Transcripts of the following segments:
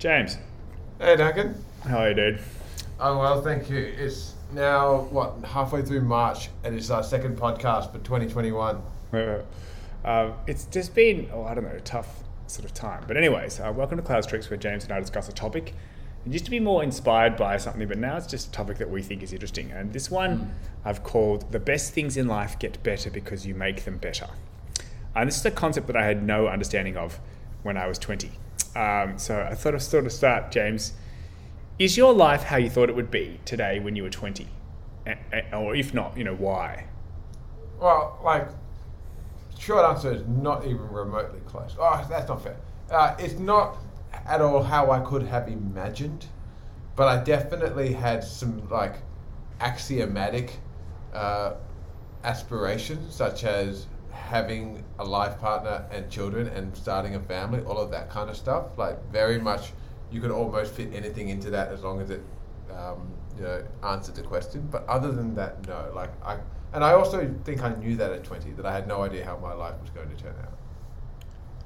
James, Hey Duncan. how are you, dude? Oh well, thank you. It's now what halfway through March, and it's our second podcast for 2021. Um, it's just been, oh, I don't know, a tough sort of time. But, anyways, uh, welcome to Cloud Tricks, where James and I discuss a topic. It used to be more inspired by something, but now it's just a topic that we think is interesting. And this one I've called The Best Things in Life Get Better Because You Make Them Better. And this is a concept that I had no understanding of when I was 20. Um, so I thought I'd sort of start, James. Is your life how you thought it would be today when you were 20? A- a- or if not, you know, why? Well, like, short answer is not even remotely close. Oh, that's not fair. Uh, it's not at all how I could have imagined, but I definitely had some like axiomatic uh, aspirations, such as having a life partner and children and starting a family, all of that kind of stuff. Like, very much, you could almost fit anything into that as long as it, um, you know, answered the question. But other than that, no. Like, I and I also think I knew that at twenty that I had no idea how my life was going to turn out.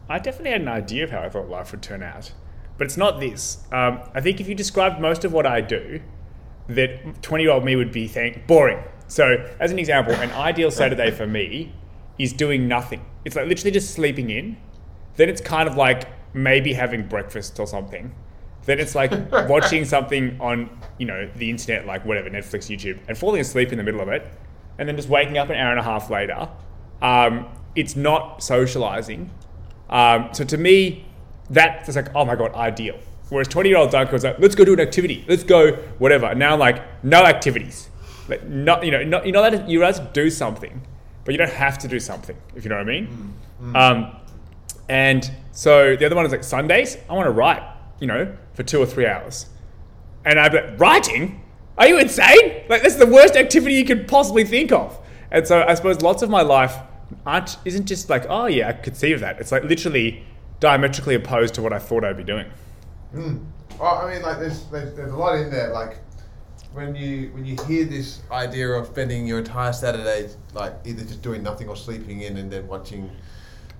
I definitely had an idea of how I thought life would turn out, but it's not this. Um, I think if you described most of what I do, that 20 year old me would be saying boring. So, as an example, an ideal Saturday for me is doing nothing. It's like literally just sleeping in. Then it's kind of like maybe having breakfast or something. Then it's like watching something on, you know, the internet, like whatever, Netflix, YouTube, and falling asleep in the middle of it, and then just waking up an hour and a half later. Um, it's not socializing. Um, so to me, that's like, oh my god, ideal. Whereas 20 year old Duncan was like, let's go do an activity, let's go whatever. And now like, no activities. Like, not, you know, not, you know that you're allowed to do something, but you don't have to do something, if you know what I mean. Mm, mm. Um, and so the other one is like Sundays, I want to write, you know, for two or three hours. And I'd be like, writing? Are you insane? Like, that's the worst activity you could possibly think of. And so I suppose lots of my life aren't, isn't just like, oh yeah, I could see that. It's like literally diametrically opposed to what I thought I'd be doing. Hmm. Well, I mean, like there's, there's there's a lot in there. Like when you when you hear this idea of spending your entire Saturday like either just doing nothing or sleeping in and then watching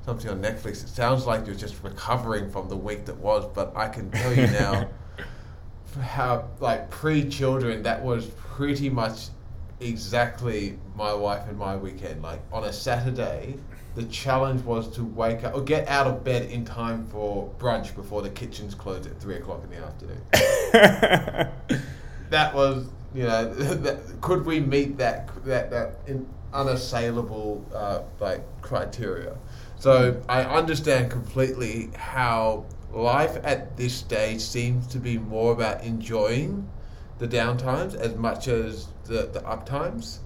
something on Netflix, it sounds like you're just recovering from the week that was. But I can tell you now, how like pre-children, that was pretty much exactly my wife and my weekend. Like on a Saturday, the challenge was to wake up or get out of bed in time for brunch before the kitchens closed at three o'clock in the afternoon. that was, you know, that, could we meet that that that unassailable uh, like criteria? So I understand completely how life at this stage seems to be more about enjoying the downtimes as much as the the uptimes.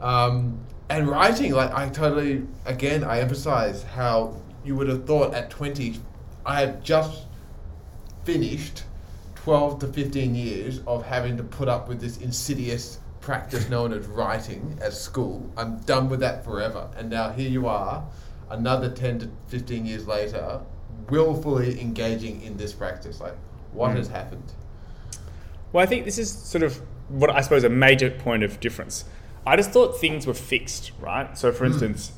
Um, and writing, like I totally, again, I emphasize how you would have thought at 20, I had just finished 12 to 15 years of having to put up with this insidious practice known as writing at school. I'm done with that forever. And now here you are, another 10 to 15 years later, willfully engaging in this practice. Like, what Mm. has happened? Well, I think this is sort of what I suppose a major point of difference. I just thought things were fixed, right? So, for instance,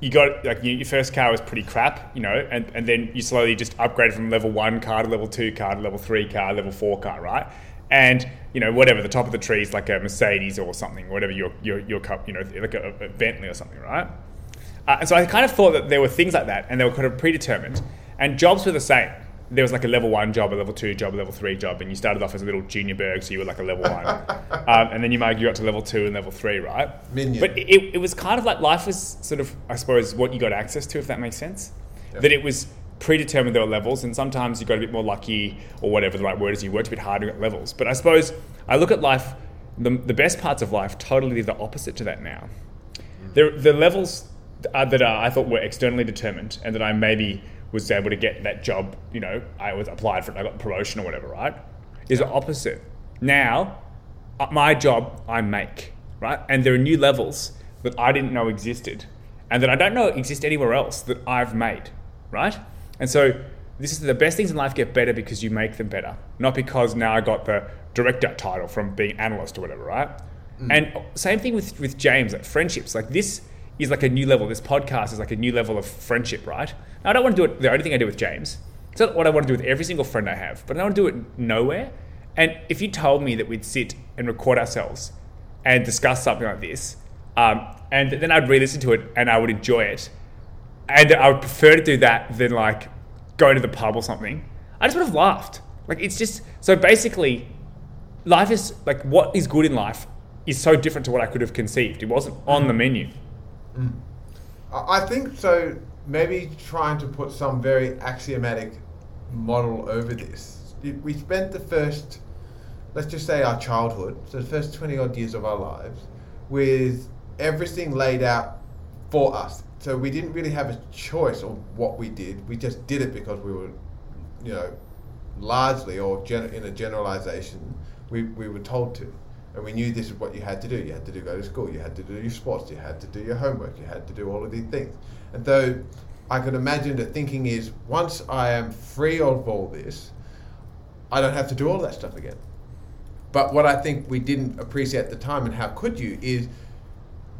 you got like your first car was pretty crap, you know, and, and then you slowly just upgraded from level one car to level two car to level three car, level four car, right? And you know, whatever the top of the tree is like a Mercedes or something, whatever your your your cup, you know, like a, a Bentley or something, right? Uh, and so I kind of thought that there were things like that, and they were kind of predetermined, and jobs were the same. There was like a level one job, a level two job, a level three job, and you started off as a little junior berg, so you were like a level one, um, and then you might you got to level two and level three, right? Minion. But it, it was kind of like life was sort of, I suppose, what you got access to, if that makes sense. That it was predetermined there were levels, and sometimes you got a bit more lucky, or whatever the right word is. You worked a bit harder at levels. But I suppose I look at life, the, the best parts of life, totally the opposite to that now. The, the levels uh, that are, I thought were externally determined, and that I maybe was able to get that job. You know, I was applied for, it, I got promotion or whatever, right? Is the opposite. Now, uh, my job I make, right? And there are new levels that I didn't know existed and that I don't know exist anywhere else that I've made, right? And so this is the best things in life get better because you make them better, not because now I got the director title from being analyst or whatever, right? And same thing with with James, like friendships. Like this is like a new level. This podcast is like a new level of friendship, right? Now, I don't want to do it the only thing I do with James. It's not what I want to do with every single friend I have, but I don't want to do it nowhere. And if you told me that we'd sit and record ourselves and discuss something like this, um, and then I'd re-listen to it and I would enjoy it, and I would prefer to do that than like going to the pub or something. I just would have laughed. Like it's just so basically, life is like what is good in life is so different to what I could have conceived. It wasn't on the menu. Mm. I I think so. Maybe trying to put some very axiomatic model over this. We- We spent the first, let's just say our childhood, so the first 20 odd years of our lives, with everything laid out for us. So we didn't really have a choice of what we did. We just did it because we were, you know, largely or gen- in a generalization, we, we were told to. And we knew this is what you had to do. You had to do go to school. You had to do your sports. You had to do your homework. You had to do all of these things. And so I could imagine the thinking is once I am free of all this, I don't have to do all that stuff again. But what I think we didn't appreciate at the time, and how could you, is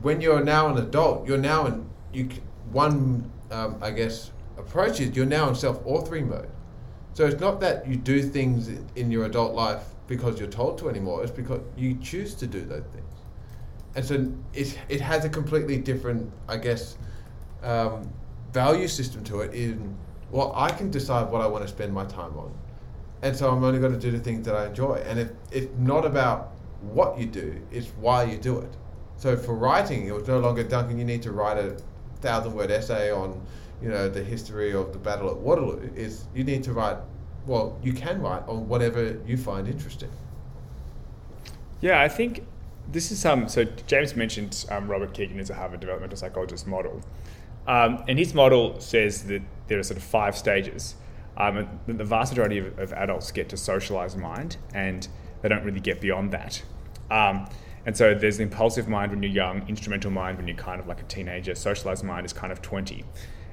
when you're now an adult, you're now in you one um, I guess approach is you're now in self-authoring mode. So it's not that you do things in your adult life because you're told to anymore. It's because you choose to do those things, and so it it has a completely different I guess um, value system to it. In well, I can decide what I want to spend my time on, and so I'm only going to do the things that I enjoy. And if it's not about what you do, it's why you do it. So for writing, it was no longer Duncan. You need to write a thousand word essay on, you know, the history of the battle at Waterloo. Is you need to write. Well, you can write on whatever you find interesting. Yeah, I think this is um. So James mentioned um, Robert Keegan is a Harvard developmental psychologist model, um, and his model says that there are sort of five stages. Um, the vast majority of, of adults get to socialize mind, and they don't really get beyond that. Um, and so there's the impulsive mind when you're young, instrumental mind when you're kind of like a teenager, socialized mind is kind of 20.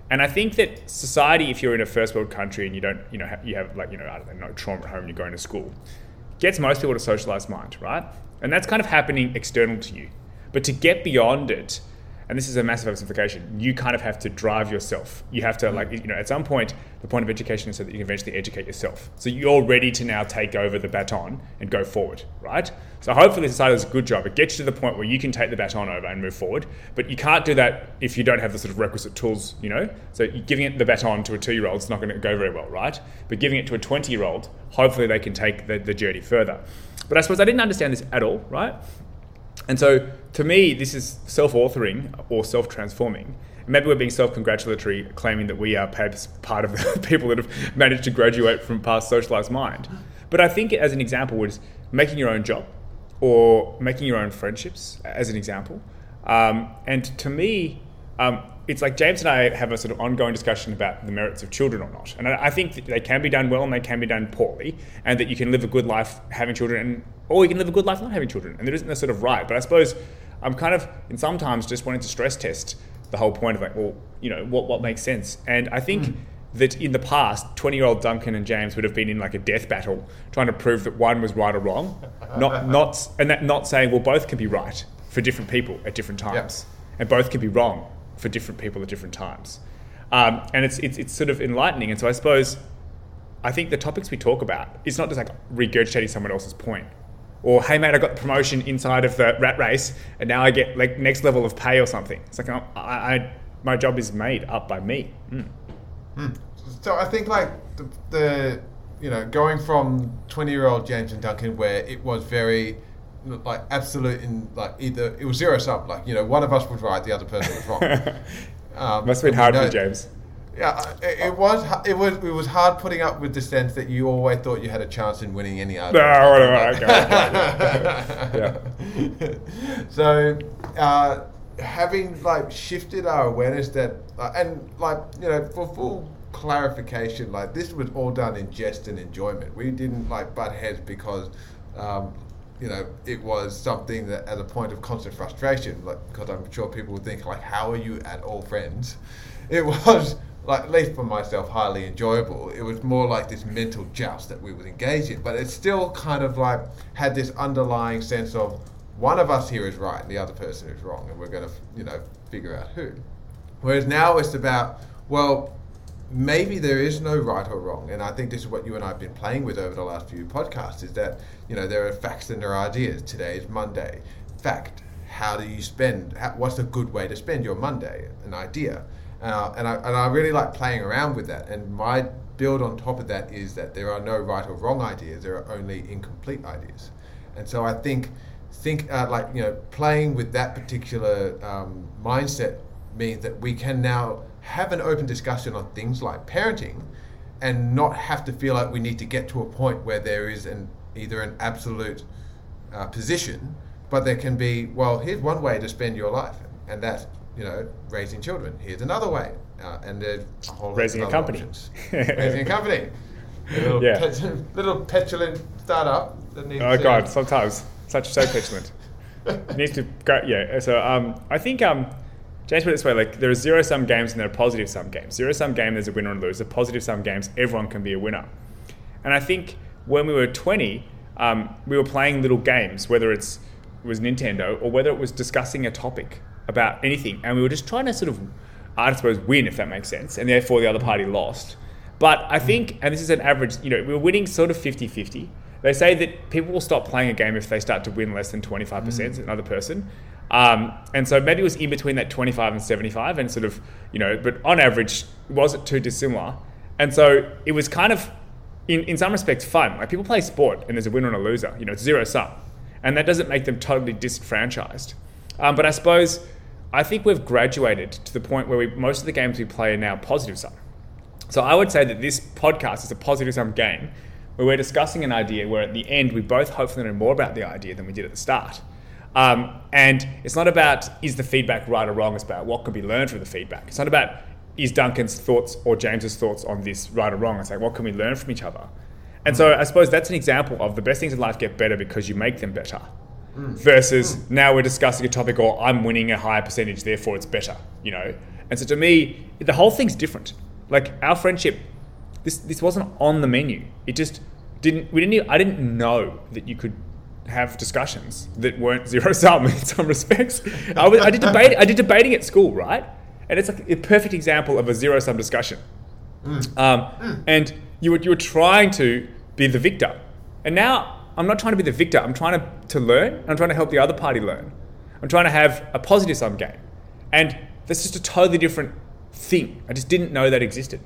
And I think that society, if you're in a first world country and you don't, you know, you have like, you know, I don't know, no trauma at home you're going to school, gets most people to socialize mind, right? And that's kind of happening external to you. But to get beyond it, and this is a massive oversimplification, you kind of have to drive yourself. You have to, like, you know, at some point, the point of education is so that you can eventually educate yourself. So you're ready to now take over the baton and go forward, right? So hopefully society does a good job. It gets you to the point where you can take the baton over and move forward. But you can't do that if you don't have the sort of requisite tools, you know? So giving it the baton to a two year old is not going to go very well, right? But giving it to a 20 year old, hopefully they can take the, the journey further. But I suppose I didn't understand this at all, right? And so to me, this is self authoring or self transforming. Maybe we're being self congratulatory, claiming that we are perhaps part of the people that have managed to graduate from past socialized mind. But I think, as an example, was making your own job or making your own friendships, as an example. Um, and to me, um, it's like James and I have a sort of ongoing discussion about the merits of children or not. And I, think that they can be done well and they can be done poorly, and that you can live a good life having children, and, or you can live a good life not having children. And there isn't a sort of right. But I suppose I'm kind of, in sometimes, just wanting to stress test the whole point of like, well, you know, what, what makes sense. And I think hmm. that in the past, 20 year old Duncan and James would have been in like a death battle trying to prove that one was right or wrong. Not, not, and that not saying, well, both can be right for different people at different times, and both can be wrong for different people at different times. Um, and it's, it's, it's sort of enlightening. And so I suppose I think the topics we talk about, it's not just like regurgitating someone else's point. Or, hey, mate, I got the promotion inside of the rat race, and now I get like next level of pay or something. It's like, I, I, my job is made up by me. Mm. So I think like the, the you know going from twenty year old James and Duncan where it was very like absolute in like either it was zero sum like you know one of us was right the other person was wrong. Um, Must have been hard know- for James. Yeah, it, it was. It was. It was hard putting up with the sense that you always thought you had a chance in winning any No, argument. whatever. Okay, okay, so, uh, having like shifted our awareness that, uh, and like you know, for full clarification, like this was all done in jest and enjoyment. We didn't like butt heads because. Um, you know, it was something that at a point of constant frustration, like because I'm sure people would think like, how are you at all friends? It was like, at least for myself, highly enjoyable. It was more like this mental joust that we would engage in, but it still kind of like had this underlying sense of one of us here is right and the other person is wrong, and we're going to, you know, figure out who. Whereas now it's about, well, maybe there is no right or wrong, and I think this is what you and I have been playing with over the last few podcasts. Is that you know there are facts and there are ideas. Today is Monday. Fact: How do you spend? How, what's a good way to spend your Monday? An idea, uh, and I and I really like playing around with that. And my build on top of that is that there are no right or wrong ideas. There are only incomplete ideas, and so I think think uh, like you know playing with that particular um, mindset means that we can now have an open discussion on things like parenting and not have to feel like we need to get to a point where there is an either an absolute uh, position but there can be well here's one way to spend your life and that's you know raising children here's another way uh, and there's a whole Raising a company. raising a company a little, Yeah. pet- little petulant startup that needs Oh to- god, sometimes such so petulant. Needs to go. Yeah. So um, I think um, James put it this way: like there are zero sum games and there are positive sum games. Zero sum game, there's a winner and a loser. Positive sum games, everyone can be a winner. And I think when we were 20, um, we were playing little games, whether it's it was Nintendo or whether it was discussing a topic about anything, and we were just trying to sort of, I suppose, win if that makes sense, and therefore the other party lost. But I think, and this is an average, you know, we were winning sort of 50 50. They say that people will stop playing a game if they start to win less than 25% another person. Um, and so maybe it was in between that 25 and 75, and sort of, you know, but on average, wasn't too dissimilar. And so it was kind of, in, in some respects, fun. Like people play sport and there's a winner and a loser, you know, it's zero sum. And that doesn't make them totally disenfranchised. Um, but I suppose, I think we've graduated to the point where we, most of the games we play are now positive sum. So I would say that this podcast is a positive sum game where we're discussing an idea where at the end we both hopefully know more about the idea than we did at the start. Um, and it's not about is the feedback right or wrong, it's about what can be learned from the feedback. It's not about is Duncan's thoughts or James's thoughts on this right or wrong. It's like what can we learn from each other? And so I suppose that's an example of the best things in life get better because you make them better. Versus now we're discussing a topic or I'm winning a higher percentage, therefore it's better, you know? And so to me, the whole thing's different. Like our friendship, this this wasn't on the menu. It just didn't we didn't I didn't know that you could have discussions that weren't zero sum in some respects. I, was, I did debate I did debating at school, right? And it's like a perfect example of a zero sum discussion. Um, and you were, you were trying to be the victor. And now I'm not trying to be the victor. I'm trying to, to learn. I'm trying to help the other party learn. I'm trying to have a positive sum game. And that's just a totally different thing. I just didn't know that existed.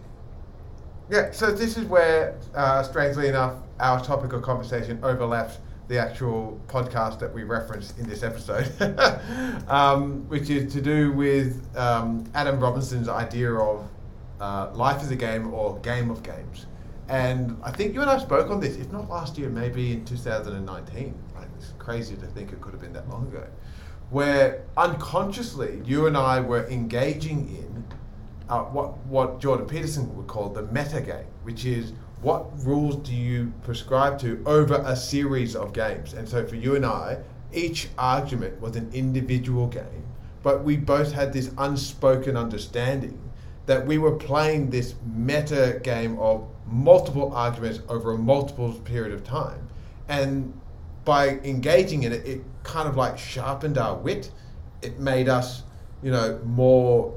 Yeah, so this is where, uh, strangely enough, our topic of conversation overlaps the actual podcast that we referenced in this episode, um, which is to do with um, Adam Robinson's idea of uh, life as a game or game of games. And I think you and I spoke on this, if not last year, maybe in 2019. Like, it's crazy to think it could have been that long ago. Where unconsciously, you and I were engaging in uh, what what Jordan Peterson would call the meta game, which is what rules do you prescribe to over a series of games. And so for you and I, each argument was an individual game, but we both had this unspoken understanding that we were playing this meta game of multiple arguments over a multiple period of time. And by engaging in it, it kind of like sharpened our wit. It made us, you know, more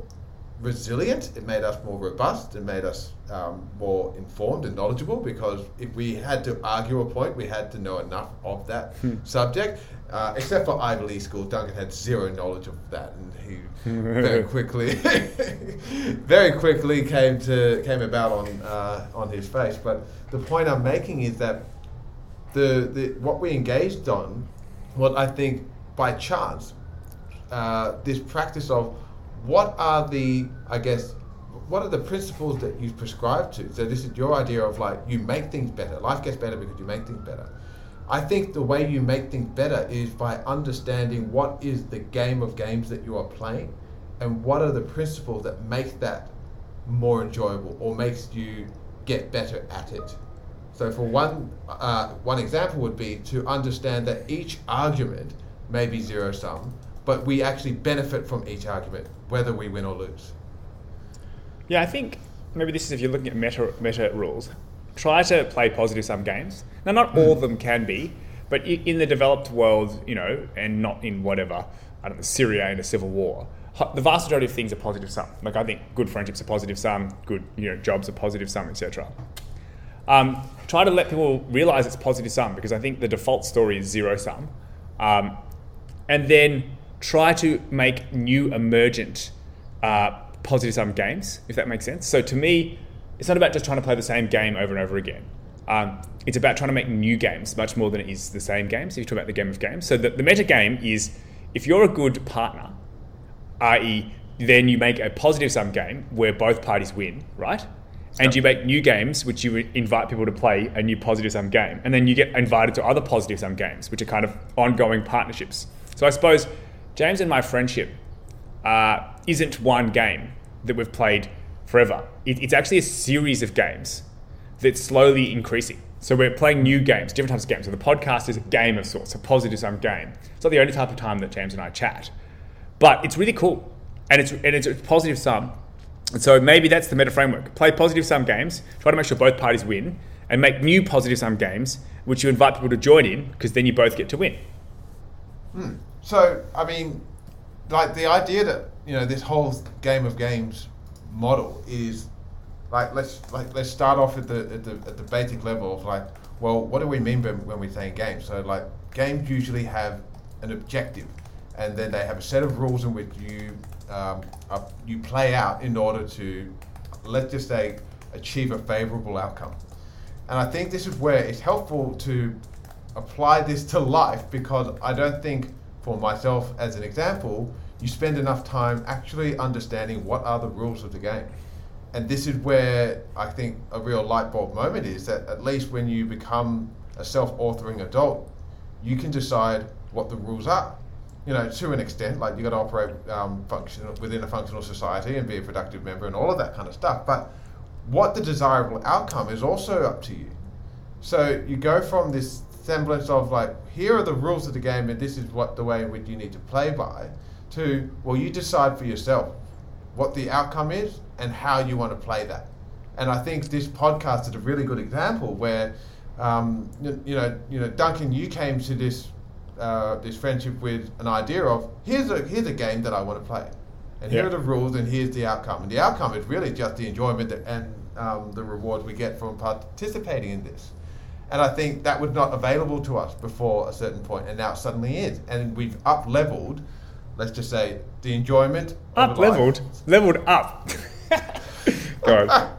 resilient. It made us more robust. It made us um, more informed and knowledgeable because if we had to argue a point, we had to know enough of that subject. Uh, except for Ivy League school, Duncan had zero knowledge of that, and he very quickly, very quickly came to came about on uh, on his face. But the point I'm making is that the, the what we engaged on, what I think by chance, uh, this practice of what are the I guess what are the principles that you prescribe to? So this is your idea of like you make things better. Life gets better because you make things better. I think the way you make things better is by understanding what is the game of games that you are playing and what are the principles that make that more enjoyable or makes you get better at it. So for one, uh, one example would be to understand that each argument may be zero sum, but we actually benefit from each argument, whether we win or lose. Yeah, I think maybe this is if you're looking at meta, meta rules. Try to play positive sum games. Now, not all of them can be, but in the developed world, you know, and not in whatever, I don't know, Syria in a civil war, the vast majority of things are positive sum. Like I think good friendships are positive sum, good you know jobs are positive sum, etc. Um, try to let people realize it's positive sum because I think the default story is zero sum, um, and then try to make new emergent uh, positive sum games, if that makes sense. So to me, it's not about just trying to play the same game over and over again. Um, it's about trying to make new games much more than it is the same games. If you talk about the game of games, so the, the meta game is if you're a good partner, i.e., then you make a positive sum game where both parties win, right? And you make new games which you invite people to play a new positive sum game, and then you get invited to other positive sum games, which are kind of ongoing partnerships. So I suppose James and my friendship uh, isn't one game that we've played forever. It, it's actually a series of games that's slowly increasing. So we're playing new games, different types of games. So the podcast is a game of sorts, a positive sum game. It's not the only type of time that James and I chat, but it's really cool, and it's and it's a positive sum. And so maybe that's the meta framework. Play positive sum games, try to make sure both parties win, and make new positive sum games, which you invite people to join in, because then you both get to win. So, I mean, like the idea that you know this whole game of games model is like let's like let's start off at the at the at the basic level of like, well, what do we mean when, when we say games? So, like, games usually have an objective, and then they have a set of rules in which you um, uh, you play out in order to let's just say achieve a favorable outcome. And I think this is where it's helpful to apply this to life because I don't think, for myself as an example, you spend enough time actually understanding what are the rules of the game. And this is where I think a real light bulb moment is that at least when you become a self authoring adult, you can decide what the rules are. You know, to an extent, like you've got to operate um, function within a functional society and be a productive member and all of that kind of stuff. But what the desirable outcome is also up to you. So you go from this semblance of like, here are the rules of the game, and this is what the way in which you need to play by, to well, you decide for yourself what the outcome is and how you want to play that. And I think this podcast is a really good example where, um, you, you know, you know, Duncan, you came to this uh, this friendship with an idea of here's a here's a game that I want to play, and here Yeah. are the rules, and here's the outcome. And the outcome is really just the enjoyment that, and um, the rewards we get from participating in this. And I think that was not available to us before a certain point, and now it suddenly is. And we've up leveled, let's just say, the enjoyment. of Up leveled, leveled up. Go on.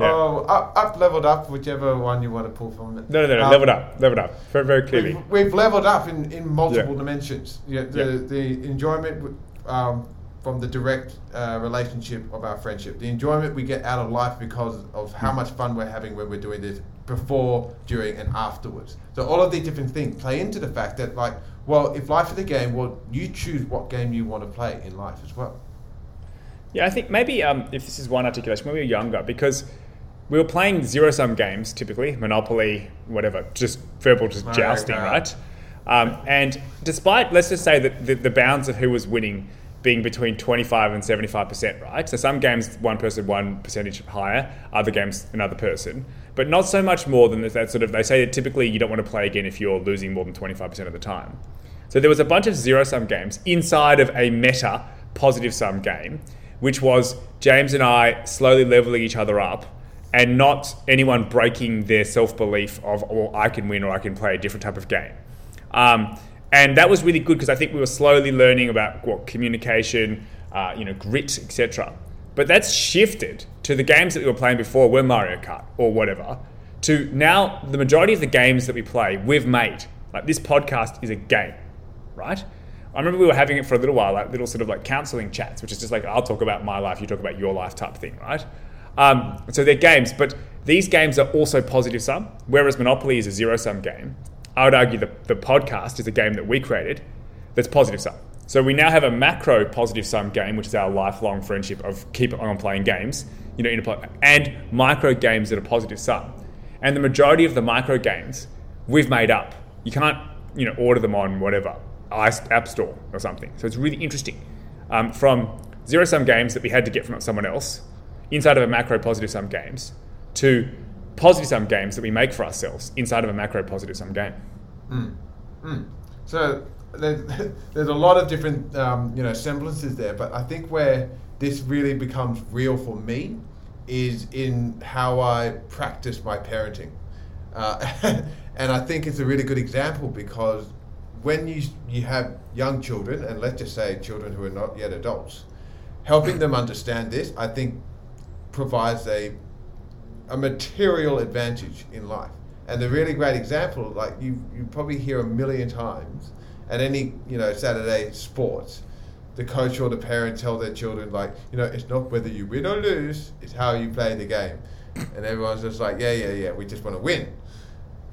Oh, up, up leveled up, whichever one you want to pull from it. No, no, no, Um, leveled up, leveled up. Very, very clearly. We've, we've leveled up in, in multiple Yeah. dimensions. Yeah, the, Yeah. the enjoyment um, from the direct uh, relationship of our friendship, the enjoyment we get out of life because of Hmm. how much fun we're having when we're doing this before, during, and afterwards. So all of these different things play into the fact that, like, well, if life is a game, well, you choose what game you want to play in life as well. Yeah, I think maybe um, if this is one articulation, when we were younger, because we were playing zero sum games typically, Monopoly, whatever, just verbal just jousting, Kart. right? Um, and despite, let's just say that the, the bounds of who was winning being between 25 and 75%, right? So some games, one person, one percentage higher, other games, another person. But not so much more than that sort of, they say that typically you don't want to play again if you're losing more than 25% of the time. So there was a bunch of zero sum games inside of a meta positive sum game, which was James and I slowly leveling each other up and not anyone breaking their self belief of, well, I can win or I can play a different type of game. Um, and that was really good because I think we were slowly learning about what communication, uh, you know, grit, etc. But that's shifted to the games that we were playing before were Mario Kart or whatever. To now, the majority of the games that we play, we've made. Like this podcast is a game, right? I remember we were having it for a little while, like little sort of like counseling chats, which is just like I'll talk about my life, you talk about your life type thing, right? Um, so they're games, but these games are also positive sum, whereas Monopoly is a zero sum game. I would argue that the podcast is a game that we created that's positive sum. So we now have a macro positive sum game, which is our lifelong friendship of keep on playing games, you know, and micro games that are positive sum. And the majority of the micro games we've made up. You can't, you know, order them on whatever app store or something. So it's really interesting. Um, from zero sum games that we had to get from someone else inside of a macro positive sum games to positive sum games that we make for ourselves inside of a macro positive sum game. So there's, there's a lot of different um, you know semblances there, but I think where this really becomes real for me is in how I practice my parenting, uh, and I think it's a really good example because when you you have young children, and let's just say children who are not yet adults, helping them understand this, I think, provides a a material advantage in life. And the really great example, like you you probably hear a million times at any you know Saturday sports, the coach or the parent tell their children like you know it's not whether you win or lose, it's how you play the game, and everyone's just like yeah yeah yeah we just want to win,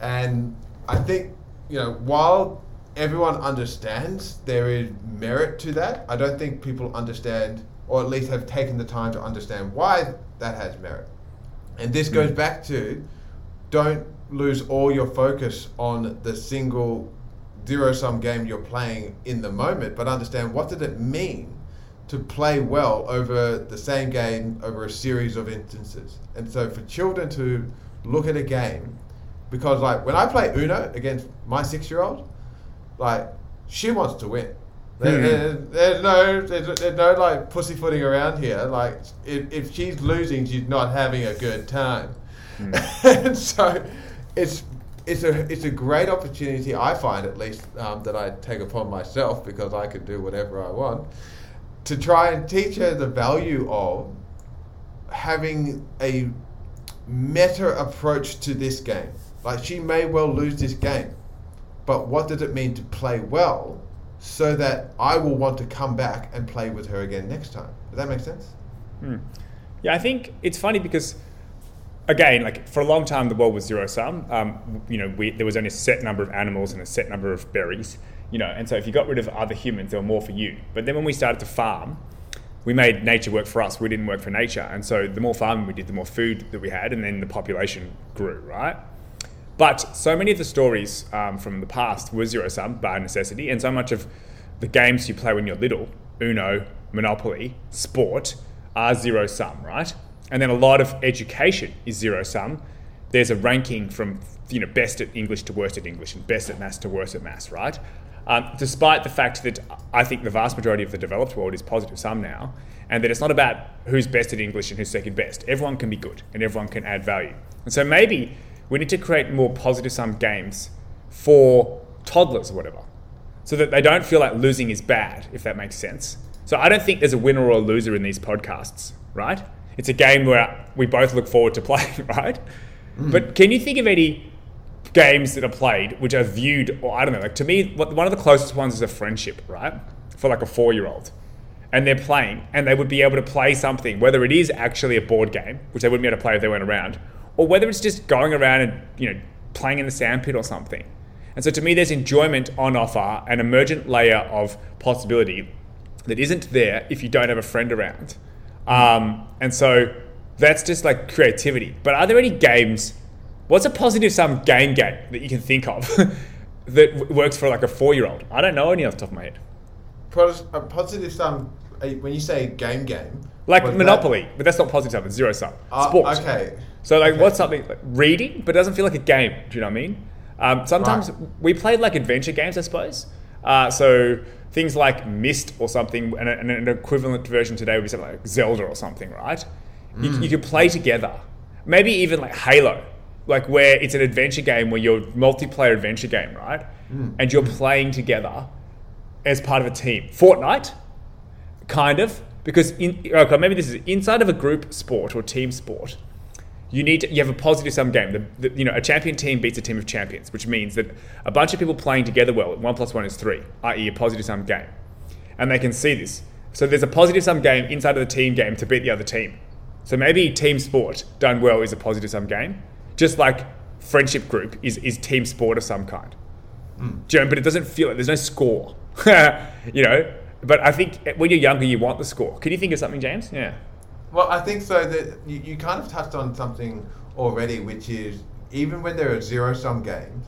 and I think you know while everyone understands there is merit to that, I don't think people understand or at least have taken the time to understand why that has merit. And this hmm. goes back to don't lose all your focus on the single zero sum game you're playing in the moment, but understand what did it mean to play well over the same game over a series of instances. And so for children to look at a game, because like when I play Uno against my six year old, like she wants to win. There, Hmm. there- there's no, there's, no like pussyfooting around here. Like if, if she's losing, she's not having a good time. and so, it's it's a it's a great opportunity. I find at least um, that I take upon myself because I can do whatever I want to try and teach her the value of having a meta approach to this game. Like she may well lose this game, but what does it mean to play well so that I will want to come back and play with her again next time? Does that make sense? Yeah, I think it's funny because, again, like for a long time, the world was zero sum. Um, you know, we, there was only a set number of animals and a set number of berries. You know, and so if you got rid of other humans, there were more for you. But then when we started to farm, we made nature work for us. We didn't work for nature, and so the more farming we did, the more food that we had, and then the population grew. Right. But so many of the stories um, from the past were zero sum by necessity, and so much of the games you play when you're little, Uno, Monopoly, sport, are zero sum, right? And then a lot of education is zero sum. There's a ranking from you know best at English to worst at English, and best at maths to worst at maths, right? Um, despite the fact that I think the vast majority of the developed world is positive sum now, and that it's not about who's best at English and who's second best. Everyone can be good, and everyone can add value. And so maybe we need to create more positive sum games for toddlers or whatever so that they don't feel like losing is bad, if that makes sense. So I don't think there's a winner or a loser in these podcasts, right? It's a game where we both look forward to playing, right? Hmm. But can you think of any games that are played which are viewed, or I don't know, like to me, one of the closest ones is a friendship, right? For like a four year old. And they're playing, and they would be able to play something, whether it is actually a board game, which they wouldn't be able to play if they weren't around, or whether it's just going around and, you know, playing in the sandpit or something. And so to me, there's enjoyment on offer, an emergent layer of possibility that isn't there if you don't have a friend around. Um, and so that's just like creativity. But are there any games? What's a positive sum game game that you can think of that w- works for like a four year old? I don't know any off the top of my head. A positive sum. uh, When you say game game, Like was that- Monopoly, but that's not positive sum, it's zero sum. Ah, Sports. okay. So like Okay. what's something like reading, but it doesn't feel like a game. Do you know what I mean? Um, sometimes Right. we played like adventure games, I suppose. Uh, so things like Myst or something, and, and an equivalent version today would be something like Zelda or something, right? You, Hmm. you could play together. Maybe even like Halo, like where it's an adventure game where you're multiplayer adventure game, right? Hmm. And you're playing together as part of a team. Fortnite, kind of, because in, okay, maybe this is inside of a group sport or team sport you need to, you have a positive sum game. The, the, you know, a champion team beats a team of champions, which means that a bunch of people playing together well, one plus one is three, i.e., a positive sum game, and they can see this. So there's a positive sum game inside of the team game to beat the other team. So maybe team sport done well is a positive sum game, just like friendship group is is team sport of some kind. Hmm. Do you know, but it doesn't feel like there's no score. you know, but I think when you're younger, you want the score. Can you think of something, James? Yeah. Well, I think so. That you, you kind of touched on something already, which is even when there are zero sum games,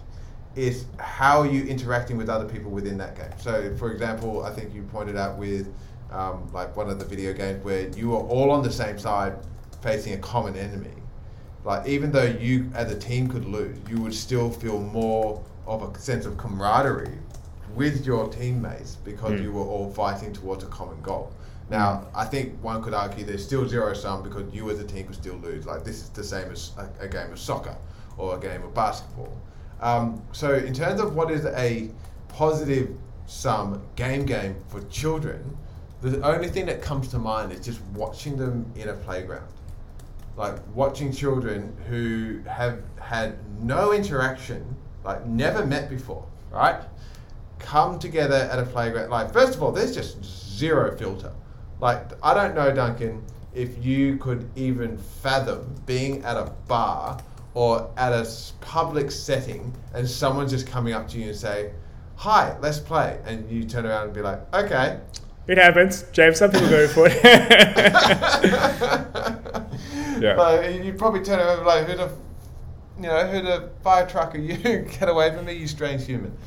is how are you interacting with other people within that game. So, for example, I think you pointed out with um, like one of the video games where you are all on the same side facing a common enemy. Like even though you as a team could lose, you would still feel more of a sense of camaraderie with your teammates because Mm. you were all fighting towards a common goal. Now, I think one could argue there's still zero sum because you as a team could still lose. Like this is the same as a, a game of soccer or a game of basketball. Um, so, in terms of what is a positive sum game game for children, the only thing that comes to mind is just watching them in a playground like watching children who have had no interaction, like never met before, right? Come together at a playground. Like, first of all, there's just zero filter. Like, I don't know, Duncan, if you could even fathom being at a bar or at a public setting and someone just coming up to you and say, Hi, let's play. And you turn around and be like, Okay. It happens, James. Some people go for it. Yeah. But you probably turn around and be like, who the, you know, who the fire truck are you? Get away from me, you strange human.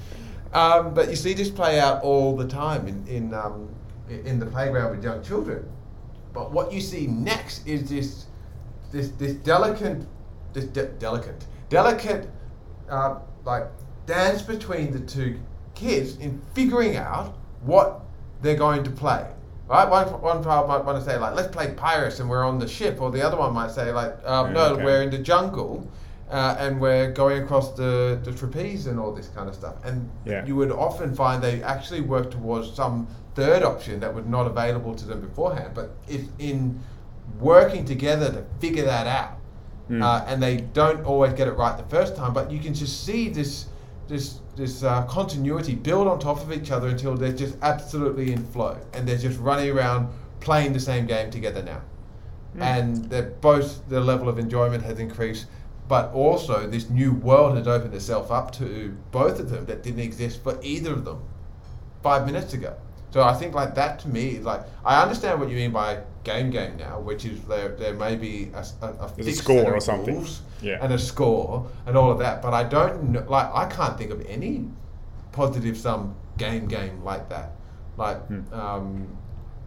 Um, but you see this play out all the time in in um, in the playground with young children. But what you see next is this this this delicate this de- delicate delicate uh, like dance between the two kids in figuring out what they're going to play. Right? One, one child might want to say like, "Let's play pirates," and we're on the ship, or the other one might say like, um, "No, okay. we're in the jungle." Uh, and we're going across the, the trapeze and all this kind of stuff. And Yeah. you would often find they actually work towards some third option that was not available to them beforehand. But if in working together to figure that out, Mm. uh, and they don't always get it right the first time, but you can just see this this this uh, continuity build on top of each other until they're just absolutely in flow, and they're just running around playing the same game together now, and that both the level of enjoyment has increased. But also, this new world has opened itself up to both of them that didn't exist for either of them five minutes ago. So I think like that to me, like I understand what you mean by game game now, which is there there may be a, a, a a score or something. Yeah. and a score and all of that, but I don't know, like I can't think of any positive sum game game like that, like Hmm. um,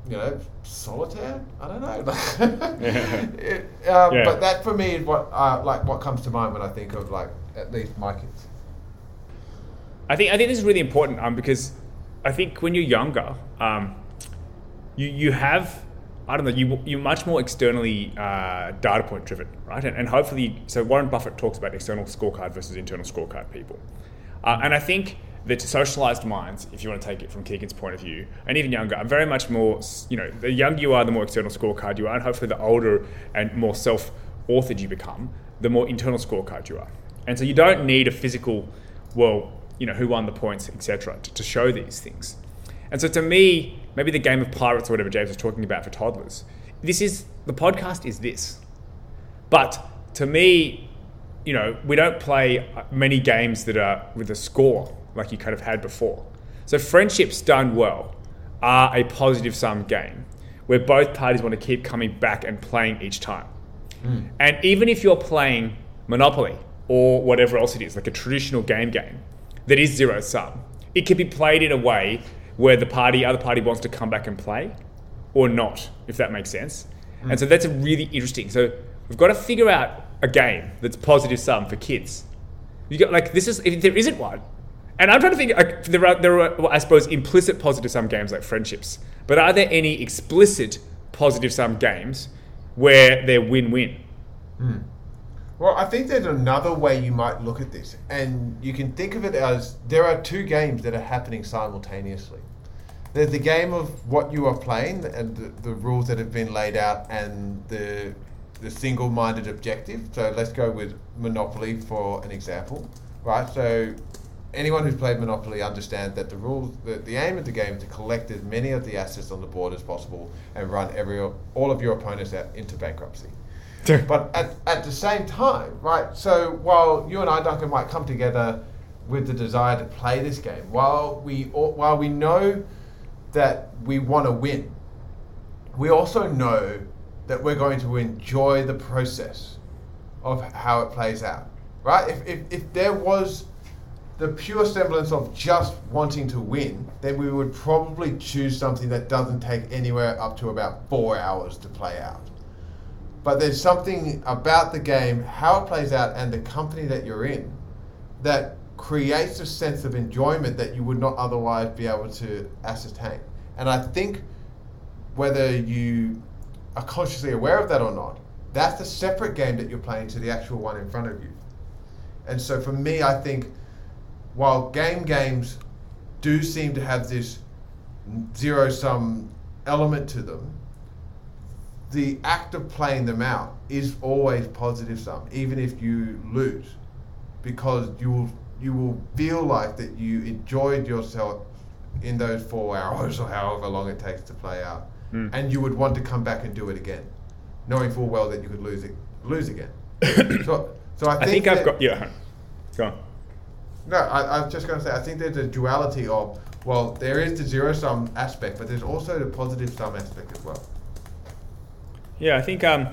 you know solitaire. I don't know. It, um, Yeah. But that for me is what uh, like what comes to mind when I think of like at least my kids. I think I think this is really important um, because I think when you're younger, um, you you have I don't know you you're much more externally uh, data point driven, right? And, and hopefully, so Warren Buffett talks about external scorecard versus internal scorecard people, uh, and I think that socialized minds, if you want to take it from Keegan's point of view, and even younger, are very much more you know the younger you are, the more external scorecard you are, and hopefully the older and more self authored you become, the more internal scorecard you are, and so you don't need a physical well, you know, who won the points, etc., to, to show these things. And so to me, maybe the game of pirates or whatever James was talking about for toddlers, this is the podcast is this. But to me, you know, we don't play uh, many games that are with a score like you kind of had before. So friendships done well are a positive sum game where both parties want to keep coming back and playing each time. Hmm. And even if you're playing Monopoly or whatever else it is, like a traditional game game that is zero sum, it can be played in a way where the party, other party wants to come back and play or not, if that makes sense. And so that's a really interesting. So we've got to figure out a game that's positive sum for kids. You got like this is if there isn't one, and I'm trying to think. Like, there are there are well, I suppose implicit positive sum games like friendships, but are there any explicit positive sum games where they're win-win? Hmm. Well, I think there's another way you might look at this, and you can think of it as there are two games that are happening simultaneously. There's the game of what you are playing and the, the rules that have been laid out, and the the single-minded objective. So let's go with Monopoly for an example, right? So anyone who's played Monopoly understands that the rules, the, the aim of the game is to collect as many of the assets on the board as possible and run every all of your opponents out into bankruptcy. But at, at the same time, right, so while you and I, Duncan, might come together with the desire to play this game, while we, while we know that we want to win, we also know that we're going to enjoy the process of how it plays out, right? If, if, if there was the pure semblance of just wanting to win, then we would probably choose something that doesn't take anywhere up to about four hours to play out but there's something about the game, how it plays out, and the company that you're in that creates a sense of enjoyment that you would not otherwise be able to ascertain. And I think whether you are consciously aware of that or not, that's a separate game that you're playing to the actual one in front of you. And so for me, I think while game games do seem to have this zero sum element to them, the act of playing them out is always positive sum, even if you lose, because you will you will feel like that you enjoyed yourself in those four hours or however long it takes to play out, Mm. and you would want to come back and do it again, knowing full well that you could lose it, lose again. so, so I I think, that- I've got yeah. Go on. no, I, I was just going to say, I think there's a duality of, well, there is the zero sum aspect, but there's also the positive sum aspect as well. Yeah, I think. Um,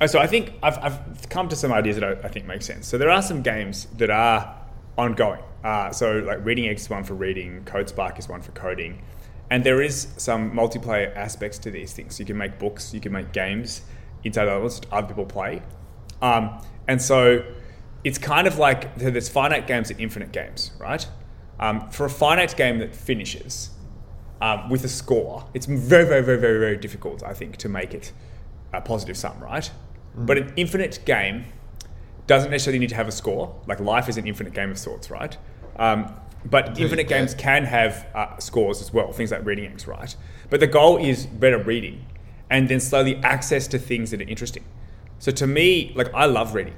oh, so I think I've, I've come to some ideas that I, I think make sense. So there are some games that are ongoing. Uh, so like Reading Eggs is one for reading, Code Spark is one for coding, and there is some multiplayer aspects to these things. You can make books, you can make games inside levels that other people play, um, and so it's kind of like there's finite games and infinite games, right? Um, for a finite game that finishes, um, with a score, it's very, very, very, very, very difficult, I think, to make it a positive sum, right? But an infinite game doesn't necessarily need to have a score. Like life is an infinite game of sorts, right? Um, but you infinite get- games can have uh, scores as well, things like Reading Eggs, right? But the goal is better reading and then slowly access to things that are interesting. So to me, like I love reading,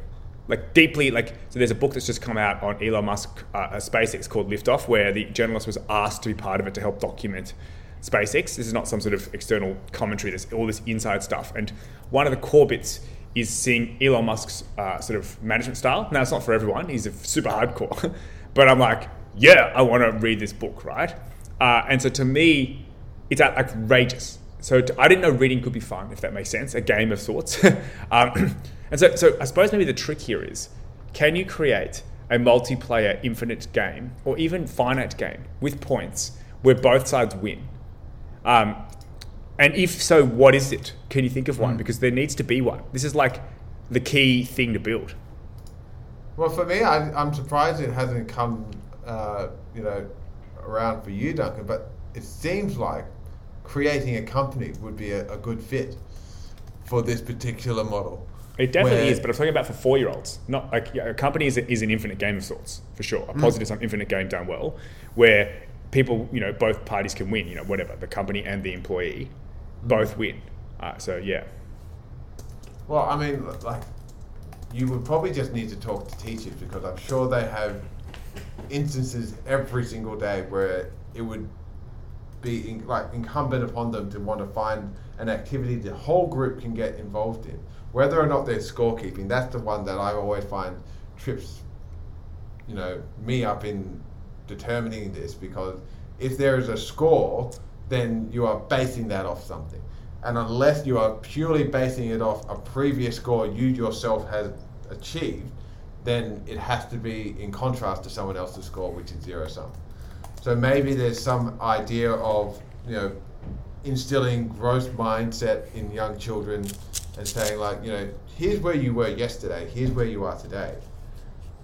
like deeply. Like so, there's a book that's just come out on Elon Musk, uh, uh, SpaceX called Liftoff, where the journalist was asked to be part of it to help document SpaceX. This is not some sort of external commentary. There's all this inside stuff, and one of the core bits is seeing Elon Musk's uh, sort of management style. Now it's not for everyone. He's a super hardcore, but I'm like, yeah, I want to read this book, right? Uh, and so to me, it's outrageous. So to, I didn't know reading could be fun, if that makes sense, a game of sorts. um, and so, so I suppose maybe the trick here is, can you create a multiplayer infinite game or even finite game with points where both sides win? Um, and if so, what is it? Can you think of one? Because there needs to be one. This is like the key thing to build. Well, for me, I, I'm surprised it hasn't come, uh, you know, around for you, Duncan. But it seems like creating a company would be a, a good fit for this particular model. It definitely Where- is, but I'm talking about for four year olds. Not like yeah, a company is, a, is an infinite game of sorts, for sure. A positive sum infinite game done well, where people, you know, both parties can win, you know, whatever, the company and the employee both win. Uh, so, yeah. Well, I mean, like, you would probably just need to talk to teachers because I'm sure they have instances every single day where it would be in, like incumbent upon them to want to find an activity the whole group can get involved in, whether or not they're scorekeeping. That's the one that I always find trips, you know, me up in determining this because if there is a score, then you are basing that off something. And unless you are purely basing it off a previous score you yourself has achieved, then it has to be in contrast to someone else's score, which is zero sum. So maybe there's some idea of, you know, instilling growth mindset in young children and saying like, you know, here's where you were yesterday, here's where you are today.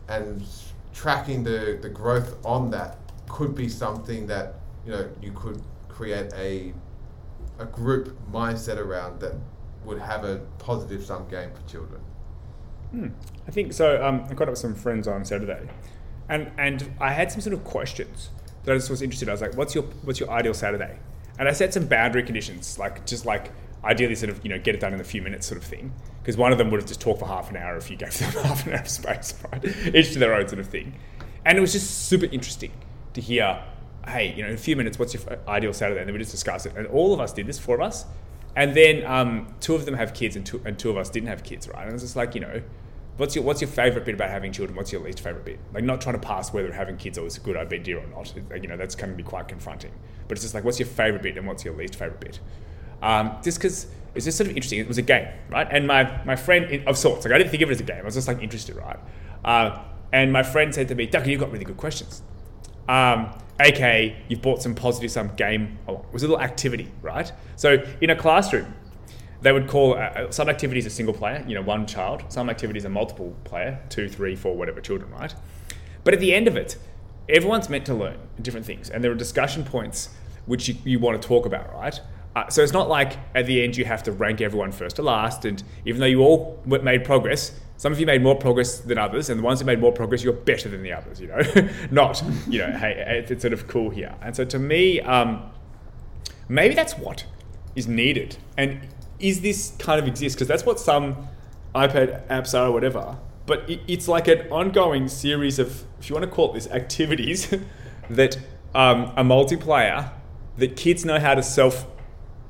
And tracking the, the growth on that could be something that, you know, you could create a a group mindset around that would have a positive sum game for children. I think so. Um, I caught up with some friends on Saturday, and and I had some sort of questions that I just was interested. I was like, "What's your what's your ideal Saturday?" And I set some boundary conditions, like just like ideally sort of you know get it done in a few minutes sort of thing. Because one of them would have just talked for half an hour if you gave them half an hour of space, right? Each to their own sort of thing. And it was just super interesting to hear. Hey, you know, in a few minutes, what's your ideal Saturday? And then we just discussed it, and all of us did this, four of us. And then um, two of them have kids, and two, and two of us didn't have kids, right? And it's just like, you know, what's your what's your favorite bit about having children? What's your least favorite bit? Like, not trying to pass whether having kids is a good idea or not. You know, that's going to be quite confronting. But it's just like, what's your favorite bit and what's your least favorite bit? Um, just because it's just sort of interesting. It was a game, right? And my my friend of sorts, like I didn't think of it as a game. I was just like interested, right? Uh, and my friend said to me, Duncan, you've got really good questions. Um, aka, you've brought some positive some game along. It was a little activity, right? So in a classroom, they would call uh, some activities a single player, you know, one child. Some activities are multiple player, two, three, four, whatever children, right? But at the end of it, everyone's meant to learn different things, and there are discussion points which you, you want to talk about, right? Uh, so it's not like at the end you have to rank everyone first to last, and even though you all made progress, some of you made more progress than others, and the ones who made more progress, you're better than the others, you know? not, you know, hey, it's, it's sort of cool here. And so to me, um, maybe that's what is needed. And is this kind of exist? Because that's what some iPad apps are or whatever. But it, it's like an ongoing series of, if you want to call it this, activities that um, a multiplayer that kids know how to self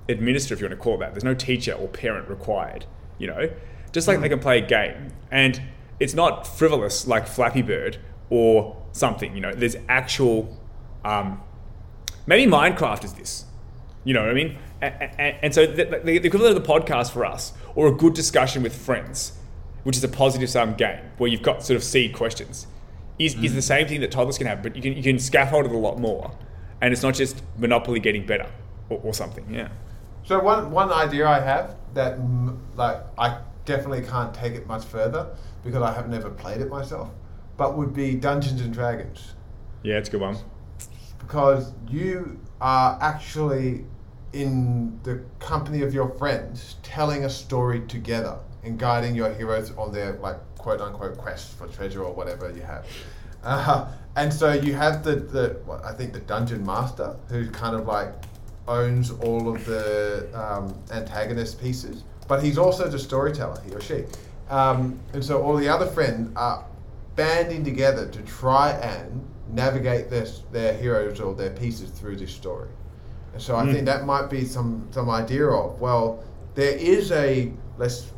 administer, if you want to call it that. There's no teacher or parent required, you know? Just like they can play a game. And it's not frivolous like Flappy Bird or something, you know? There's actual. Um, maybe Minecraft is this. You know what I mean? And, and so the, the, the, equivalent of the podcast for us, or a good discussion with friends, which is a positive sum game, where you've got sort of seed questions, is, mm. is the same thing that toddlers can have, but you can, you can scaffold it a lot more. And it's not just Monopoly getting better or, or something, yeah. So one, one idea I have that like I definitely can't take it much further because I have never played it myself, but would be Dungeons and Dragons. Yeah, it's a good one. Because you are actually in the company of your friends telling a story together and guiding your heroes on their like quote unquote quest for treasure or whatever you have. Uh, and so you have the, the I think the dungeon master who kind of like owns all of the um, antagonist pieces, but he's also the storyteller, he or she. Um, and so all the other friends are banding together to try and navigate their, their heroes or their pieces through this story. And so I mm. think that might be some some idea of well, there is a let's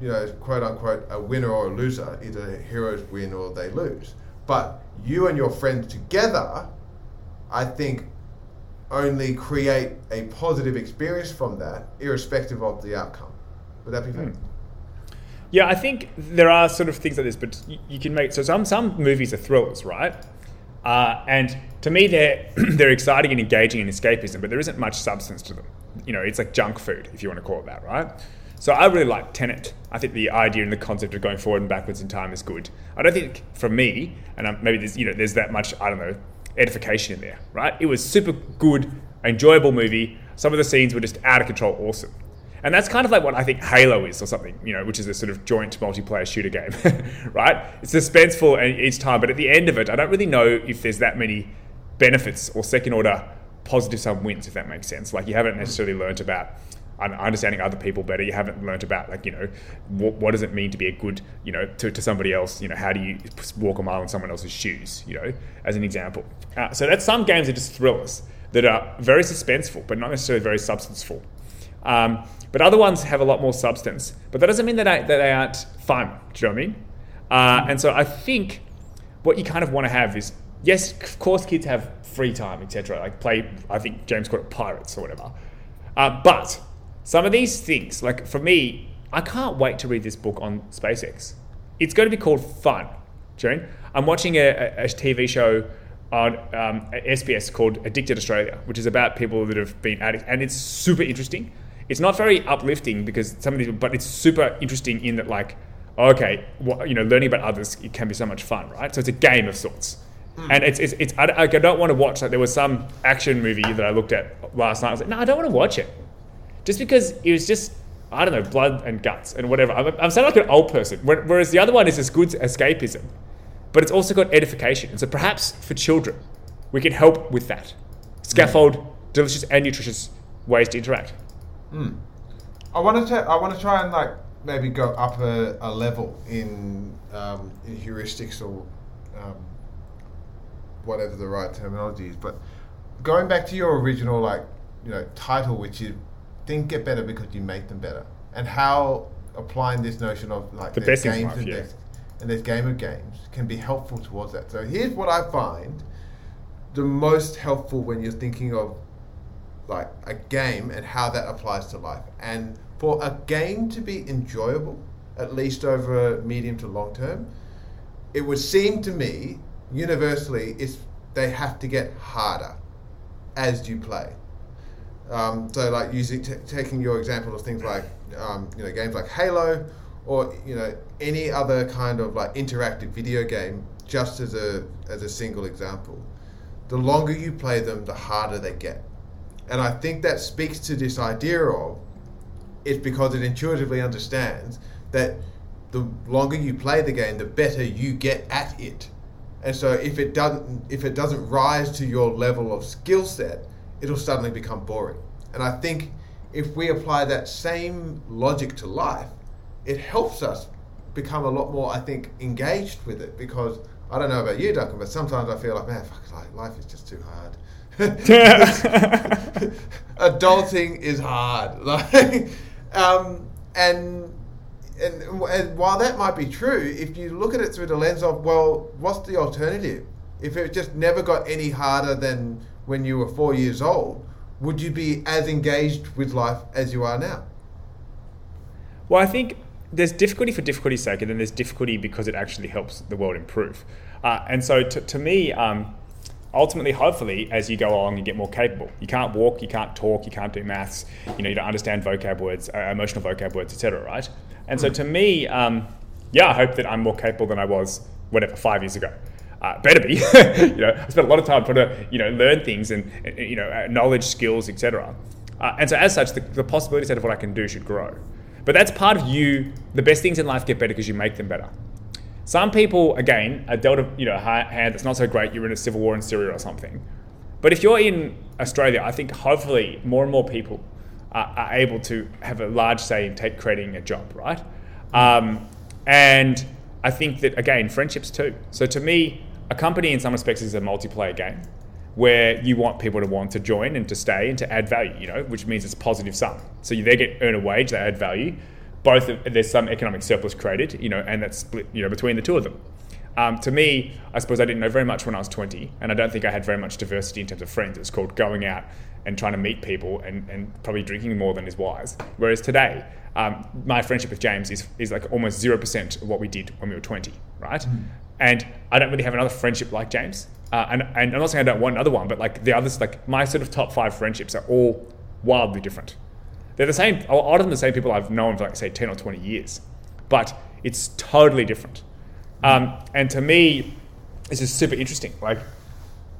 you know quote unquote a winner or a loser. Either heroes win or they lose. But you and your friends together, I think, only create a positive experience from that, irrespective of the outcome. Would that be fair? Mm. Yeah, I think there are sort of things like this, but you, you can make so some some movies are thrillers, right? Uh, and to me, they're they're exciting and engaging and escapism, but there isn't much substance to them. You know, it's like junk food, if you want to call it that, right? So I really like Tenet. I think the idea and the concept of going forward and backwards in time is good. I don't think for me, and um, maybe there's you know there's that much I don't know edification in there, right? It was super good, enjoyable movie. Some of the scenes were just out of control, awesome. And that's kind of like what I think Halo is or something, you know, which is a sort of joint multiplayer shooter game, right? It's suspenseful each time, but at the end of it, I don't really know if there's that many benefits or second order positive sum wins, if that makes sense. Like you haven't necessarily learned about understanding other people better. You haven't learned about like you know what, what, does it mean to be a good you know to, to somebody else. You know how do you walk a mile in someone else's shoes? You know as an example. Uh, so that's some games are just thrillers that are very suspenseful, but not necessarily very substanceful. Um, but other ones have a lot more substance. But that doesn't mean that, I, that they aren't fun. Do you know what I mean? Uh, and so I think what you kind of want to have is yes, of course, kids have free time, etc. Like play, I think James called it pirates or whatever. Uh, but some of these things, like for me, I can't wait to read this book on SpaceX. It's going to be called Fun. June. I'm watching a, a, a TV show on um, SBS called Addicted Australia, which is about people that have been addicts, and it's super interesting it's not very uplifting because some of these, but it's super interesting in that like, okay, well, you know, learning about others it can be so much fun, right? So it's a game of sorts. Mm. And it's, it's, it's I, I, don't want to watch like there was some action movie that I looked at last night. I was like, no, I don't want to watch it, just because it was just I don't know blood and guts and whatever. I'm, I'm sounding like an old person, whereas the other one is as good escapism, but it's also got edification. And so perhaps for children, we can help with that. Scaffold mm. delicious and nutritious ways to interact. Mm. I want to. I want to try and like maybe go up a, a level in, um, in heuristics or um, whatever the right terminology is. But going back to your original like you know title, which is "Think Get Better Because You Make Them Better," and how applying this notion of like the best games life, and, yeah. and this game of games can be helpful towards that. So here's what I find the most helpful when you're thinking of like a game and how that applies to life. And for a game to be enjoyable, at least over medium to long term, it would seem to me universally it's they have to get harder as you play. Um, so, like using t- taking your example of things like um, you know games like Halo, or you know any other kind of like interactive video game, just as a as a single example, the longer you play them, the harder they get. And I think that speaks to this idea of it's because it intuitively understands that the longer you play the game, the better you get at it. And so if it doesn't if it doesn't rise to your level of skill set, it'll suddenly become boring. And I think if we apply that same logic to life, it helps us become a lot more, I think, engaged with it because I don't know about you, Duncan, but sometimes I feel like, man, fuck, life is just too hard. Adulting is hard, like, um, and, and and while that might be true, if you look at it through the lens of, well, what's the alternative? If it just never got any harder than when you were four years old, would you be as engaged with life as you are now? Well, I think there's difficulty for difficulty's sake, and then there's difficulty because it actually helps the world improve. Uh, and so, to, to me, um, ultimately, hopefully, as you go along, you get more capable. You can't walk, you can't talk, you can't do maths. You know, you don't understand vocab words, uh, emotional vocab words, etc. Right? And so, to me, um, yeah, I hope that I'm more capable than I was whatever five years ago. Uh, better be. you know, I spent a lot of time trying to you know learn things and you know uh, knowledge, skills, etc. Uh, and so, as such, the, the possibility set of what I can do should grow. But that's part of you. The best things in life get better because you make them better. Some people, again, are dealt a you know hand that's not so great. You're in a civil war in Syria or something. But if you're in Australia, I think hopefully more and more people are, are able to have a large say in take creating a job, right? Um, and I think that again, friendships too. So to me, a company in some respects is a multiplayer game where you want people to want to join and to stay and to add value, you know, which means it's positive sum. So they get earn a wage, they add value. Both of, there's some economic surplus created, you know, and that's split, you know, between the two of them. Um, to me, I suppose I didn't know very much when I was 20, and I don't think I had very much diversity in terms of friends. It's called going out and trying to meet people and, and probably drinking more than is wise. Whereas today, um, my friendship with James is, is like almost 0% of what we did when we were 20, right? Mm-hmm. And I don't really have another friendship like James. Uh, and, and I'm not saying I don't want another one, but like the others, like my sort of top five friendships are all wildly different. They're the same, a lot of them the same people I've known for like say 10 or 20 years, but it's totally different. Um, and to me, this is super interesting. Like,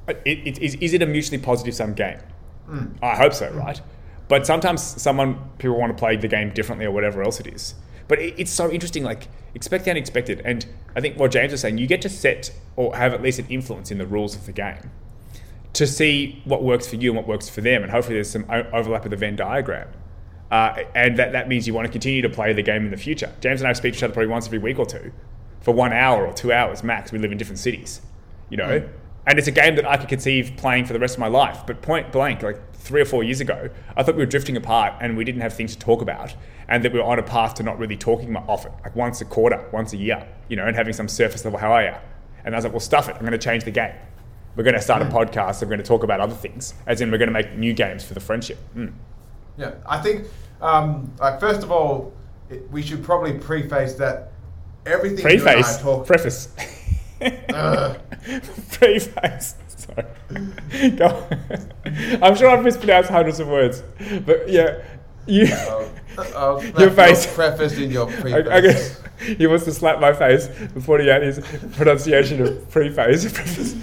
it, it, is, is it a mutually positive sum game? Mm. I hope so, right? But sometimes someone people want to play the game differently or whatever else it is. But it, it's so interesting. Like expect the unexpected, and I think what James was saying, you get to set or have at least an influence in the rules of the game to see what works for you and what works for them, and hopefully there's some overlap of the Venn diagram. Uh, and that, that means you want to continue to play the game in the future. James and I speak to each other probably once every week or two for one hour or two hours max. We live in different cities, you know. Mm. And it's a game that I could conceive playing for the rest of my life. But point blank, like three or four years ago, I thought we were drifting apart and we didn't have things to talk about, and that we were on a path to not really talking often, like once a quarter, once a year, you know, and having some surface level, how are you? And I was like, well, stuff it. I'm going to change the game. We're going to start a mm. podcast. We're going to talk about other things, as in we're going to make new games for the friendship. Mm. Yeah, I think, um, like, first of all, it, we should probably preface that everything preface, talk- preface. uh. preface. Sorry. Go. I'm sure I've mispronounced hundreds of words, but yeah, you. Uh, uh, your face. Preface in your preface. I, I guess he wants to slap my face for pointing out his pronunciation of preface.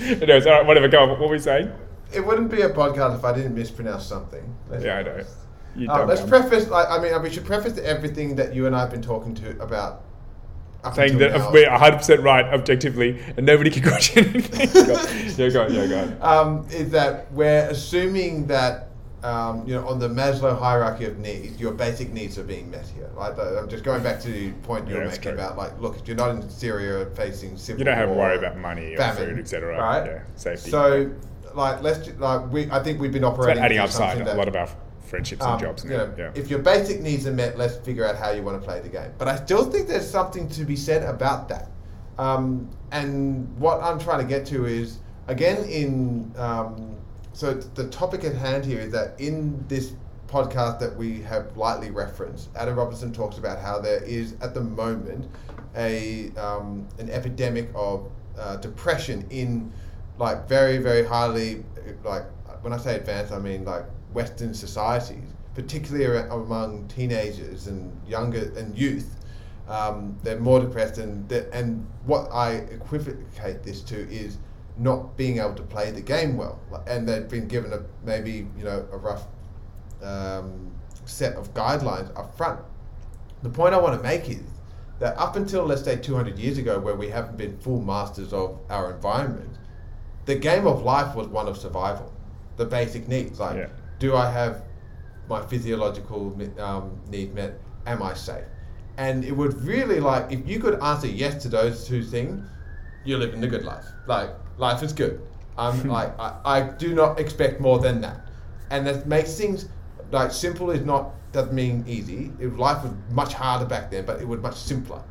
Anyways, all right, whatever. Go on. What were we saying? It wouldn't be a podcast if I didn't mispronounce something. Let's yeah, I know. Uh, let's preface. Like, I mean, we should preface everything that you and I have been talking to about saying that now. we're 100% right objectively and nobody can question anything. yeah, go on, yeah, go on. Um, is that we're assuming that, um, you know, on the Maslow hierarchy of needs, your basic needs are being met here. Right? I'm just going back to the point you yeah, were making true. about, like, look, if you're not in Syria facing civil You don't have to worry about money famine, food, etc. Right? Yeah, safety. So, like, let's, like, we, I think we've been operating... It's adding upside a lot of our friendships and um, jobs. You know, yeah. If your basic needs are met, let's figure out how you want to play the game. But I still think there's something to be said about that. Um, and what I'm trying to get to is again in um, so the topic at hand here is that in this podcast that we have lightly referenced, Adam Robinson talks about how there is at the moment a um, an epidemic of uh, depression in like very very highly like when I say advanced I mean like Western societies, particularly among teenagers and younger and youth, Um, they're more depressed, and and what I equivocate this to is not being able to play the game well, and they've been given a maybe you know a rough um, set of guidelines up front. The point I want to make is that up until let's say 200 years ago, where we haven't been full masters of our environment, the game of life was one of survival, the basic needs like Yeah. Do I have my physiological um, need met? Am I safe? And it would really like if you could answer yes to those two things, you're living the good life. Like life is good. I'm like I, I do not expect more than that, and that makes things like simple is not doesn't mean easy. It, life was much harder back then, but it was much simpler,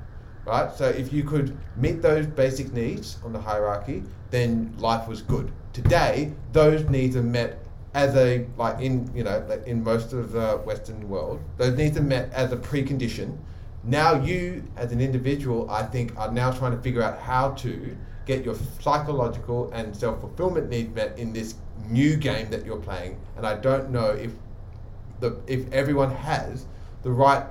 right? So if you could meet those basic needs on the hierarchy, then life was good. Today, those needs are met as a like in you know in most of the Western world, those needs are met as a precondition. Now you, as an individual, I think, are now trying to figure out how to get your psychological and self fulfillment needs met in this new game that you're playing. And I don't know if the if everyone has the right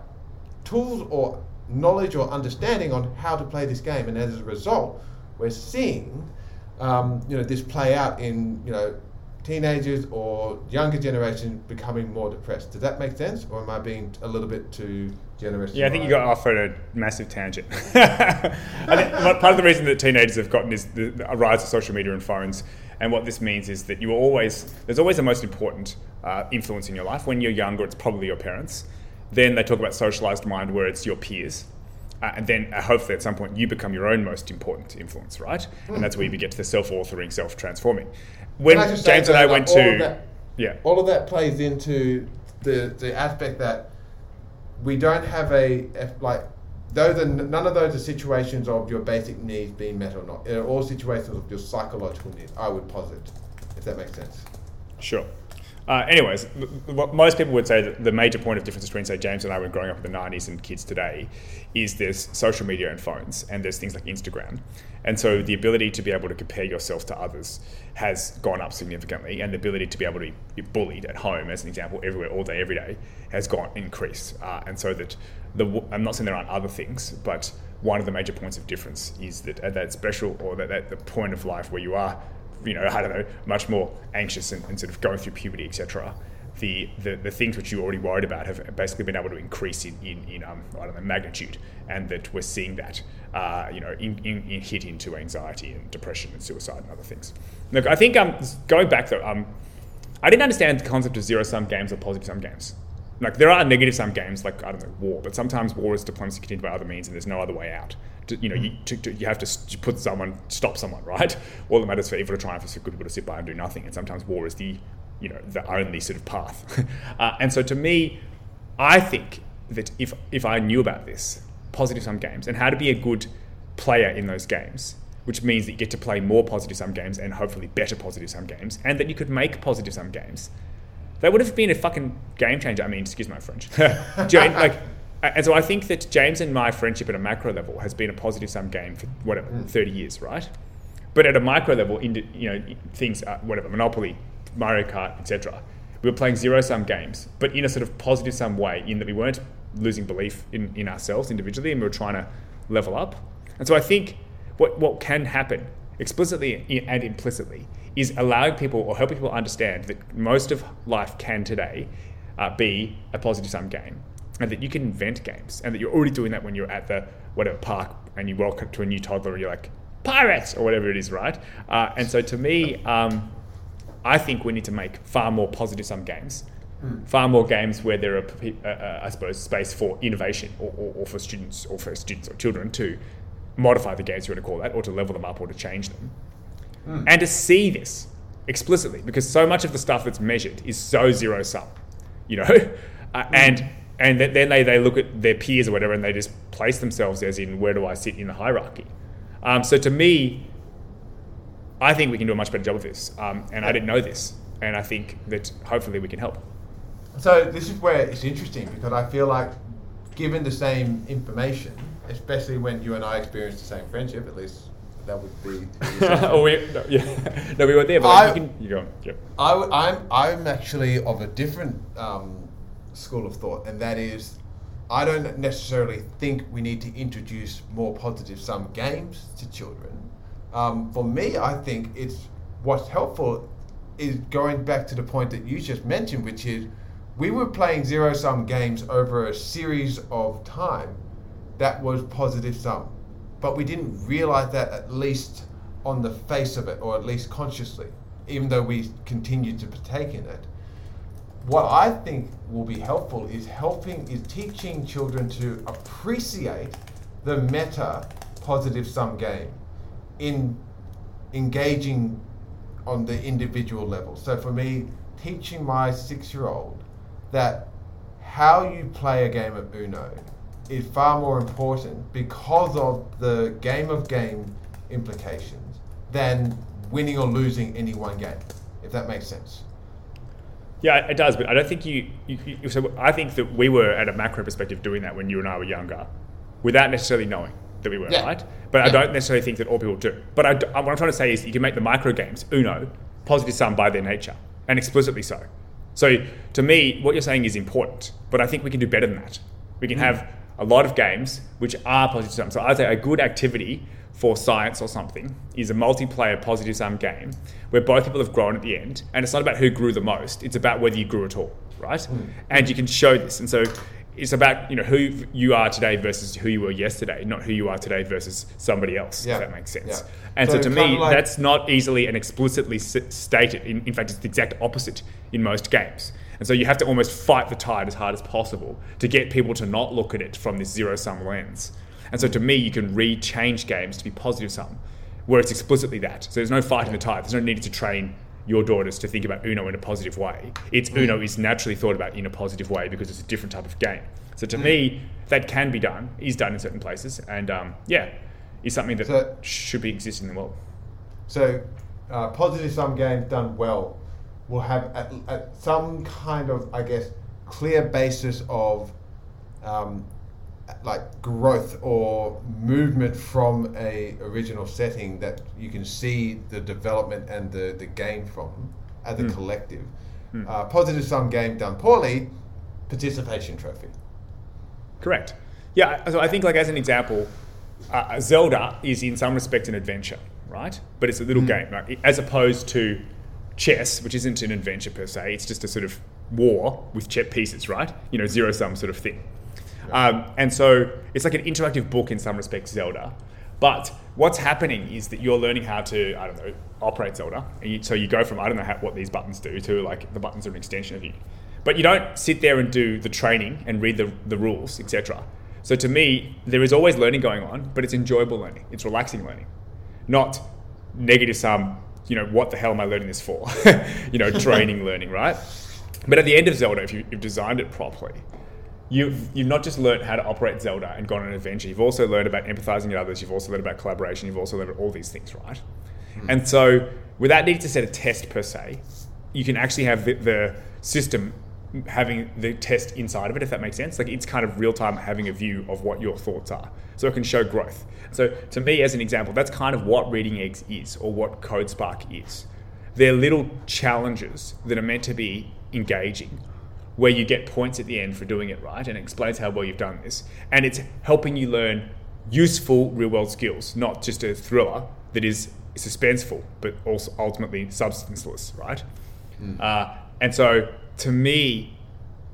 tools or knowledge or understanding on how to play this game. And as a result, we're seeing um, you know this play out in you know teenagers or younger generation becoming more depressed. Does that make sense, or am I being a little bit too generous? Yeah, I think you got off on a massive tangent. I think part of the reason that teenagers have gotten is the, the rise of social media and phones. And what this means is that you are always, there's always the most important uh, influence in your life. When you're younger, it's probably your parents. Then they talk about socialized mind, where it's your peers. Uh, and then uh, hopefully at some point you become your own most important influence, right? And that's where you get to the self-authoring, self-transforming. When I just say James and that, I went to, that- yeah, all of that plays into the the aspect that we don't have a if, like those are none of those are situations of your basic needs being met or not. They're all situations of your psychological needs. I would posit, if that makes sense. Sure. Uh, anyways, what most people would say that the major point of difference between, say, James and I when growing up in the 90s and kids today is there's social media and phones, and there's things like Instagram. And so the ability to be able to compare yourself to others has gone up significantly, and the ability to be able to be bullied at home, as an example, everywhere, all day, every day, has gone increased. Uh, and so that the I'm not saying there aren't other things, but one of the major points of difference is that at that special or that, that the point of life where you are you know, I don't know, much more anxious and, and sort of going through puberty, etc. The, the, the things which you already worried about have basically been able to increase in, in, in um, I don't know, magnitude, and that we're seeing that, uh, you know, in, in, in hit into anxiety and depression and suicide and other things. Look, I think um, going back though, um, I didn't understand the concept of zero sum games or positive sum games. Like there are negative sum games, like I don't know, war, but sometimes war is diplomacy continued by other means, and there's no other way out. To, you know, you, to, to, you have to put someone, stop someone, right? All that matters for evil to triumph is for good people to sit by and do nothing, and sometimes war is the, you know, the only sort of path. uh, and so to me, I think that if if I knew about this, positive sum games, and how to be a good player in those games, which means that you get to play more positive sum games and hopefully better positive sum games, and that you could make positive sum games. That would have been a fucking game changer. I mean, excuse my French. Like, and so I think that James and my friendship at a macro level has been a positive sum game for whatever thirty years, right? But at a micro level, in you know things, uh, whatever Monopoly, Mario Kart, etc. We were playing zero sum games, but in a sort of positive sum way, in that we weren't losing belief in, in ourselves individually, and we were trying to level up. And so I think what what can happen explicitly and implicitly is allowing people or helping people understand that most of life can today uh, be a positive sum game and that you can invent games and that you're already doing that when you're at the whatever park and you welcome to a new toddler and you're like pirates or whatever it is right? Uh, and so to me um, i think we need to make far more positive sum games. Far more games where there are uh, uh, i suppose space for innovation or, or, or for students or for students or children to modify the games you want to call that or to level them up or to change them. And to see this explicitly because so much of the stuff that's measured is so zero sum you know? Uh, and and th- then they, they look at their peers or whatever and they just place themselves as in where do i sit in the hierarchy um, so to me i think we can do a much better job of this um, and i didn't know this and i think that hopefully we can help So this is where it's interesting because I feel like, given the same information, especially when you and I experience the same friendship, at least that would be. oh, we, no, yeah. no, we were there, but I- you, can, you go on. Yep. I, am I'm actually of a different um, school of thought, and that is I don't necessarily think we need to introduce more positive sum games to children. Um, for me, I think it's what's helpful is going back to the point that you just mentioned, which is we were playing zero sum games over a series of time that was positive sum, but we didn't realize that at least on the face of it, or at least consciously, even though we continued to partake in it what I think will be helpful is helping is teaching children to appreciate the meta positive sum game in engaging on the individual level. So for me, teaching my six year old that how you play a game of Uno is far more important because of the game of game implications than winning or losing any one game, if that makes sense. Yeah, it does, but I don't think you, you, you, So I think that we were at a macro perspective doing that when you and I were younger, without necessarily knowing that we were yeah. right. But yeah. I don't necessarily think that all people do. But I, what I'm trying to say is, you can make the micro games Uno positive sum by their nature, and explicitly so. So to me, what you're saying is important, but I think we can do better than that. We can mm. have a lot of games which are positive sum. So I'd say a good activity for science or something is a multiplayer positive sum game where both people have grown at the end. And it's not about who grew the most, it's about whether you grew at all, right? Mm. And you can show this. And so it's about you know who you are today versus who you were yesterday, not who you are today versus somebody else. Yeah. If that makes sense. Yeah. And so, so to me, like that's not easily and explicitly stated. In, in fact, it's the exact opposite in most games. And so you have to almost fight the tide as hard as possible to get people to not look at it from this zero sum lens. And so to me, you can re-change games to be positive sum, where it's explicitly that. So there's no fighting the tide. There's no need to train your daughters to think about Uno in a positive way. It's mm. Uno is naturally thought about in a positive way because it's a different type of game. So to mm. me, that can be done, is done in certain places, and um, yeah, is something that so, should be existing in the world. So, uh, positive sum games done well will have at, at some kind of, I guess, clear basis of um, like growth or movement from a original setting that you can see the development and the, the gain from as a mm. collective. Mm. Uh, positive sum game done poorly, participation trophy. Correct. Yeah, so I think like as an example, uh, Zelda is in some respect an adventure, right? But it's a little mm. game, right? As opposed to chess, which isn't an adventure per se. It's just a sort of war with chess pieces, right? You know, zero sum sort of thing. Um, and so it's like an interactive book in some respects, Zelda. But what's happening is that you're learning how to, I don't know, operate Zelda. You, so you go from, I don't know how, what these buttons do to like the buttons are an extension of you. But you don't sit there and do the training and read the, the rules, etc. So to me, there is always learning going on, but it's enjoyable learning. It's relaxing learning, not negative sum, you know, what the hell am I learning this for? you know, training learning, right? But at the end of Zelda, if you, have designed it properly, you've you've not just learned how to operate Zelda and gone on an adventure. You've also learned about empathizing with others. You've also learned about collaboration. You've also learned all these things, right? Mm. And so, without needing to set a test per se, you can actually have the, the, system having the test inside of it, if that makes sense. Like it's kind of real time having a view of what your thoughts are, so it can show growth. So, to me, as an example, that's kind of what Reading Eggs is, or what CodeSpark is. They're little challenges that are meant to be engaging where you get points at the end for doing it right and it explains how well you've done this. And it's helping you learn useful real world skills, not just a thriller that is suspenseful, but also ultimately substanceless, right? Mm. Uh, and so to me,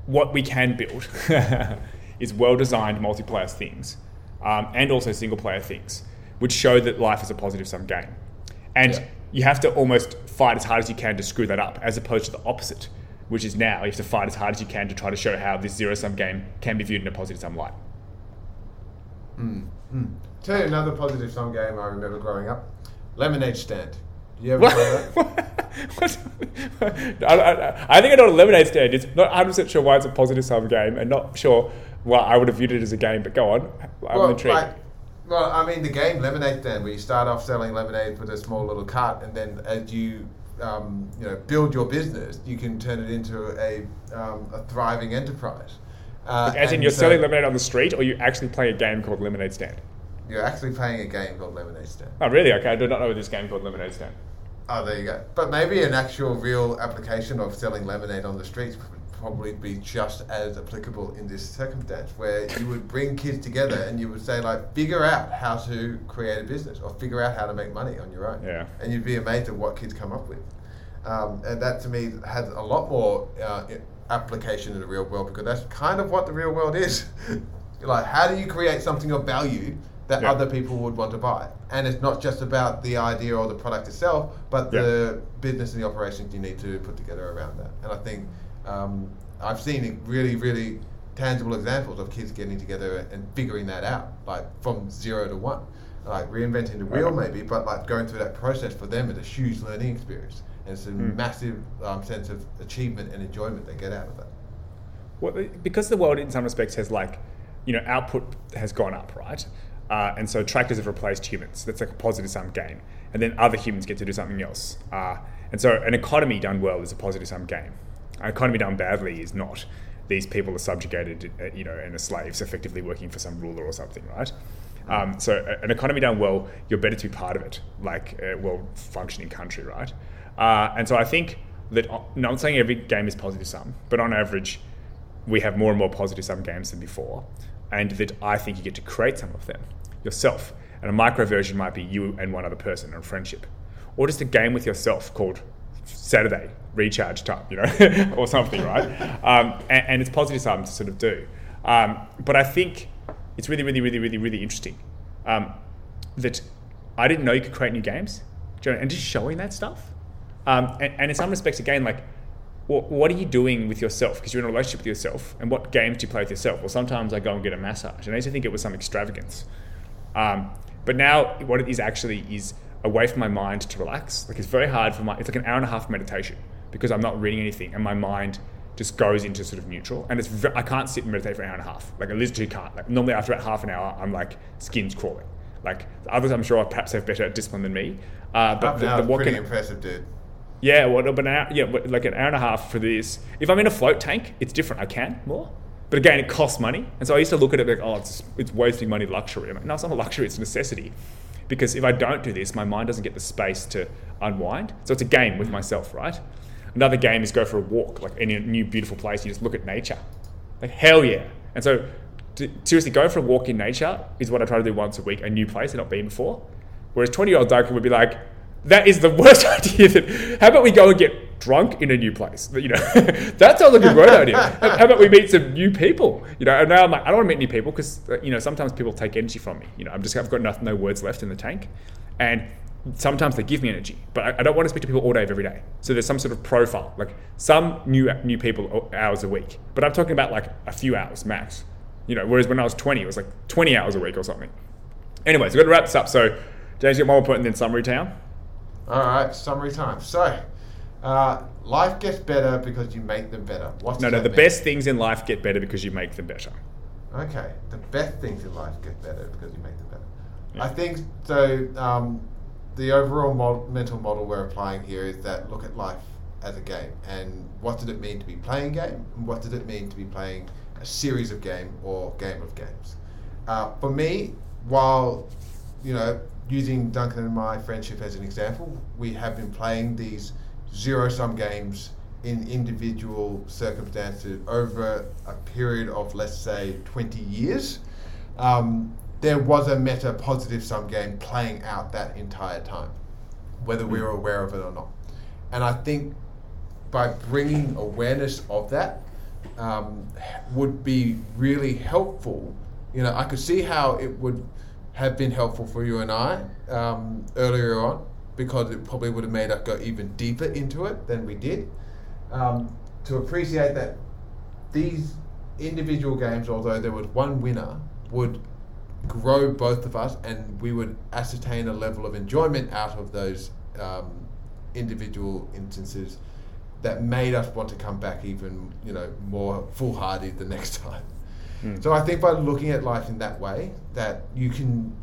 what we can build is well designed multiplayer things um, and also single player things, which show that life is a positive sum game. And yeah. you have to almost fight as hard as you can to screw that up, as opposed to the opposite, which is now you have to fight as hard as you can to try to show how this zero sum game can be viewed in a positive sum light. Mm. Mm. Tell you another positive sum game I remember growing up Lemonade Stand. You ever play that? I, I, I, think I know what a lemonade stand is. Not 100% sure why it's a positive sum game and not sure why I would have viewed it as a game, but go on. I'm well, intrigued. Like, well, I mean, the game Lemonade Stand, where you start off selling lemonade with a small little cart, and then as you um, you know, build your business, you can turn it into a, um, a thriving enterprise. Uh, As in, you're so selling lemonade on the street, or you actually play a game called Lemonade Stand? You're actually playing a game called Lemonade Stand. Oh, really? Okay, I do not know this game called Lemonade Stand. Oh, there you go. But maybe an actual real application of selling lemonade on the streets probably be just as applicable in this circumstance where you would bring kids together and you would say like figure out how to create a business or figure out how to make money on your own Yeah. and you'd be amazed at what kids come up with um, and that to me has a lot more uh, application in the real world because that's kind of what the real world is like how do you create something of value that Yeah. other people would want to buy and it's not just about the idea or the product itself but Yeah. the business and the operations you need to put together around that and i think um, i've seen really really tangible examples of kids getting together and figuring that out like from zero to one like reinventing the wheel maybe but like going through that process for them is a huge learning experience and it's a Mm. massive um, sense of achievement and enjoyment they get out of that Well, because the world in some respects has like, you know, output has gone up, right? Uh, and so tractors have replaced humans. That's like a positive sum game. And then other humans get to do something else. Uh, and so an economy done well is a positive sum game. An economy done badly is not. These people are subjugated, uh, you know, and are slaves, effectively working for some ruler or something, right? Um, so an economy done well, you're better to be part of it, like a well-functioning country, right? Uh, and so I think that, uh, not saying every game is positive sum, but on average, we have more and more positive sum games than before, and that I think you get to create some of them yourself. And a micro version might be you and one other person or friendship, or just a game with yourself called Saturday recharge time, you know, or something, right? Um, and, and it's positive sum to sort of do. Um, but I think it's really, really, really, really, really interesting um, that I didn't know you could create new games, you know, and just showing that stuff. Um, and, and in some respects, again, like what, what are you doing with yourself? Because you're in a relationship with yourself, and what games do you play with yourself? Well, sometimes I go and get a massage, and I used to think it was some extravagance. Um, but now, what it is actually is a way for my mind to relax. Like it's very hard for my. It's like an hour and a half meditation because I'm not reading anything, and my mind just goes into sort of neutral. And it's I can't sit and meditate for an hour and a half. Like I literally can't. Like normally after about half an hour, I'm like skin's crawling. Like others, I'm sure perhaps have better discipline than me. Uh, but Half the, the what pretty can, impressive dude yeah, well, but an hour, yeah, but like an hour and a half for this. If I'm in a float tank, it's different. I can more, but again, it costs money. And so I used to look at it like, oh, it's it's wasting money, luxury. I'm like, no, it's not a luxury; it's a necessity. Because if I don't do this, my mind doesn't get the space to unwind. So it's a game with mm. myself, right? Another game is go for a walk, like in a new beautiful place. You just look at nature, like hell yeah. And so, to, seriously, going for a walk in nature is what I try to do once a week, a new place I've not been before. Whereas 20 year old Duncan would be like, that is the worst idea. That, how about we go and get drunk in a new place? You know, that sounds like a great idea. How about we meet some new people? You know, and now I'm like, I don't want to meet new people because uh, you know sometimes people take energy from me. You know, I'm just I've got no, no words left in the tank, and sometimes they give me energy, but I, I don't want to speak to people all day every day. So there's some sort of profile, like some new new people hours a week, but I'm talking about like a few hours max. You know, whereas when I was 20, it was like 20 hours a week or something. Anyways, we've got to wrap this up. So, James, you got one more point and then summary town. All right, summary time. So, uh, life gets better because you make them better. What No, no, the mean? best things in life get better because you make them better. Okay, the best things in life get better because you make them better. Yeah. I think so. Um, the overall mod- mental model we're applying here is that look at life as a game, and what did it mean to be playing a game, and what did it mean to be playing a series of game or game of games. Uh, for me, while you know using Duncan and my friendship as an example, we have been playing these zero sum games in individual circumstances over a period of let's say 20 years. Um, there was a meta positive sum game playing out that entire time, whether we were aware of it or not. And I think by bringing awareness of that um, would be really helpful. You know, I could see how it would have been helpful for you and I um, earlier on because it probably would have made us go even deeper into it than we did. Um, to appreciate that these individual games, although there was one winner, would grow both of us and we would ascertain a level of enjoyment out of those um, individual instances that made us want to come back even you know more foolhardy the next time. So I think by looking at life in that way, that you can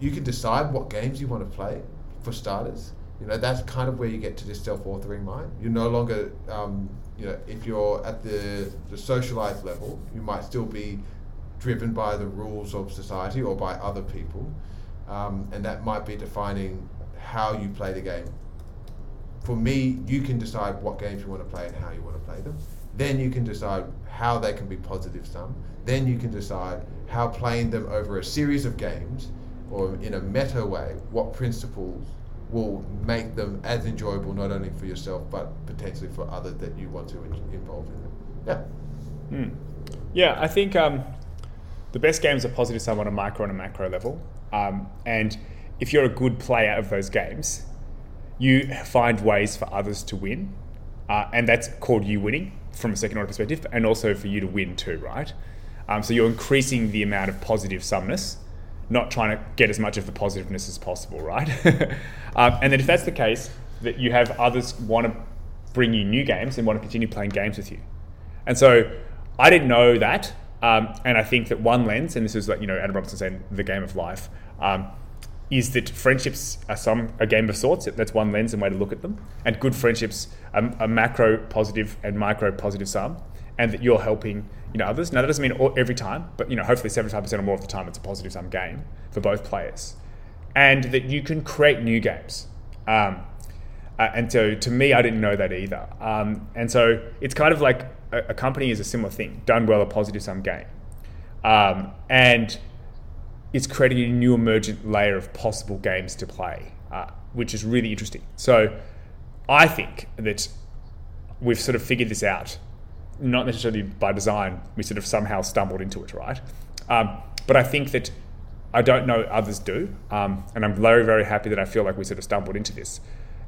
you can decide what games you want to play for starters. You know that's kind of where you get to this self-authoring mind. You're no longer um, you know if you're at the the socialized level, you might still be driven by the rules of society or by other people, um, and that might be defining how you play the game for me, you can decide what games you want to play and how you want to play them. Then you can decide how they can be positive sum. Then you can decide how playing them over a series of games or in a meta way, what principles will make them as enjoyable not only for yourself but potentially for others that you want to in- involve in them. Yeah. Yeah, I think um, the best games are positive sum on a micro and a macro level. Um, and if you're a good player of those games, you find ways for others to win. Uh, and that's called you winning from a second order perspective, and also for you to win too, right? Um, so you're increasing the amount of positive sumness, not trying to get as much of the positiveness as possible, right? um, and then if that's the case, that you have others want to bring you new games and want to continue playing games with you. And so I didn't know that. Um, and I think that one lens, and this is like, you know, Adam Robertson saying the game of life, um, is that friendships are some a game of sorts. That's one lens and way to look at them. And good friendships are, are macro positive and micro positive sum, and that you're helping you know others. Now that doesn't mean all, every time, but you know hopefully 75% or more of the time it's a positive sum game for both players, and that you can create new games. Um, uh, and so to me, I didn't know that either. Um, and so it's kind of like a, a, company is a similar thing, done well, a positive sum game. Um, and it's creating a new emergent layer of possible games to play, uh, which is really interesting. So I think that we've sort of figured this out, not necessarily by design, we sort of somehow stumbled into it, right? Um, but I think that I don't know others do. Um, and I'm very, very happy that I feel like we sort of stumbled into this.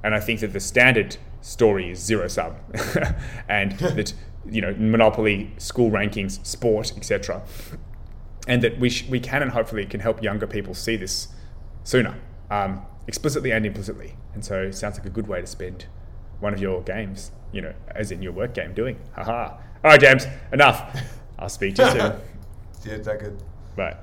And I think that the standard story is zero sum, and that you know monopoly, school rankings, sport, etc. And that we sh- we can and hopefully can help younger people see this sooner, um, explicitly and implicitly. And so it sounds like a good way to spend one of your games, you know, as in your work game, doing. Haha. All right, James, enough. I'll speak to you soon. Cheers, Jacob. Bye.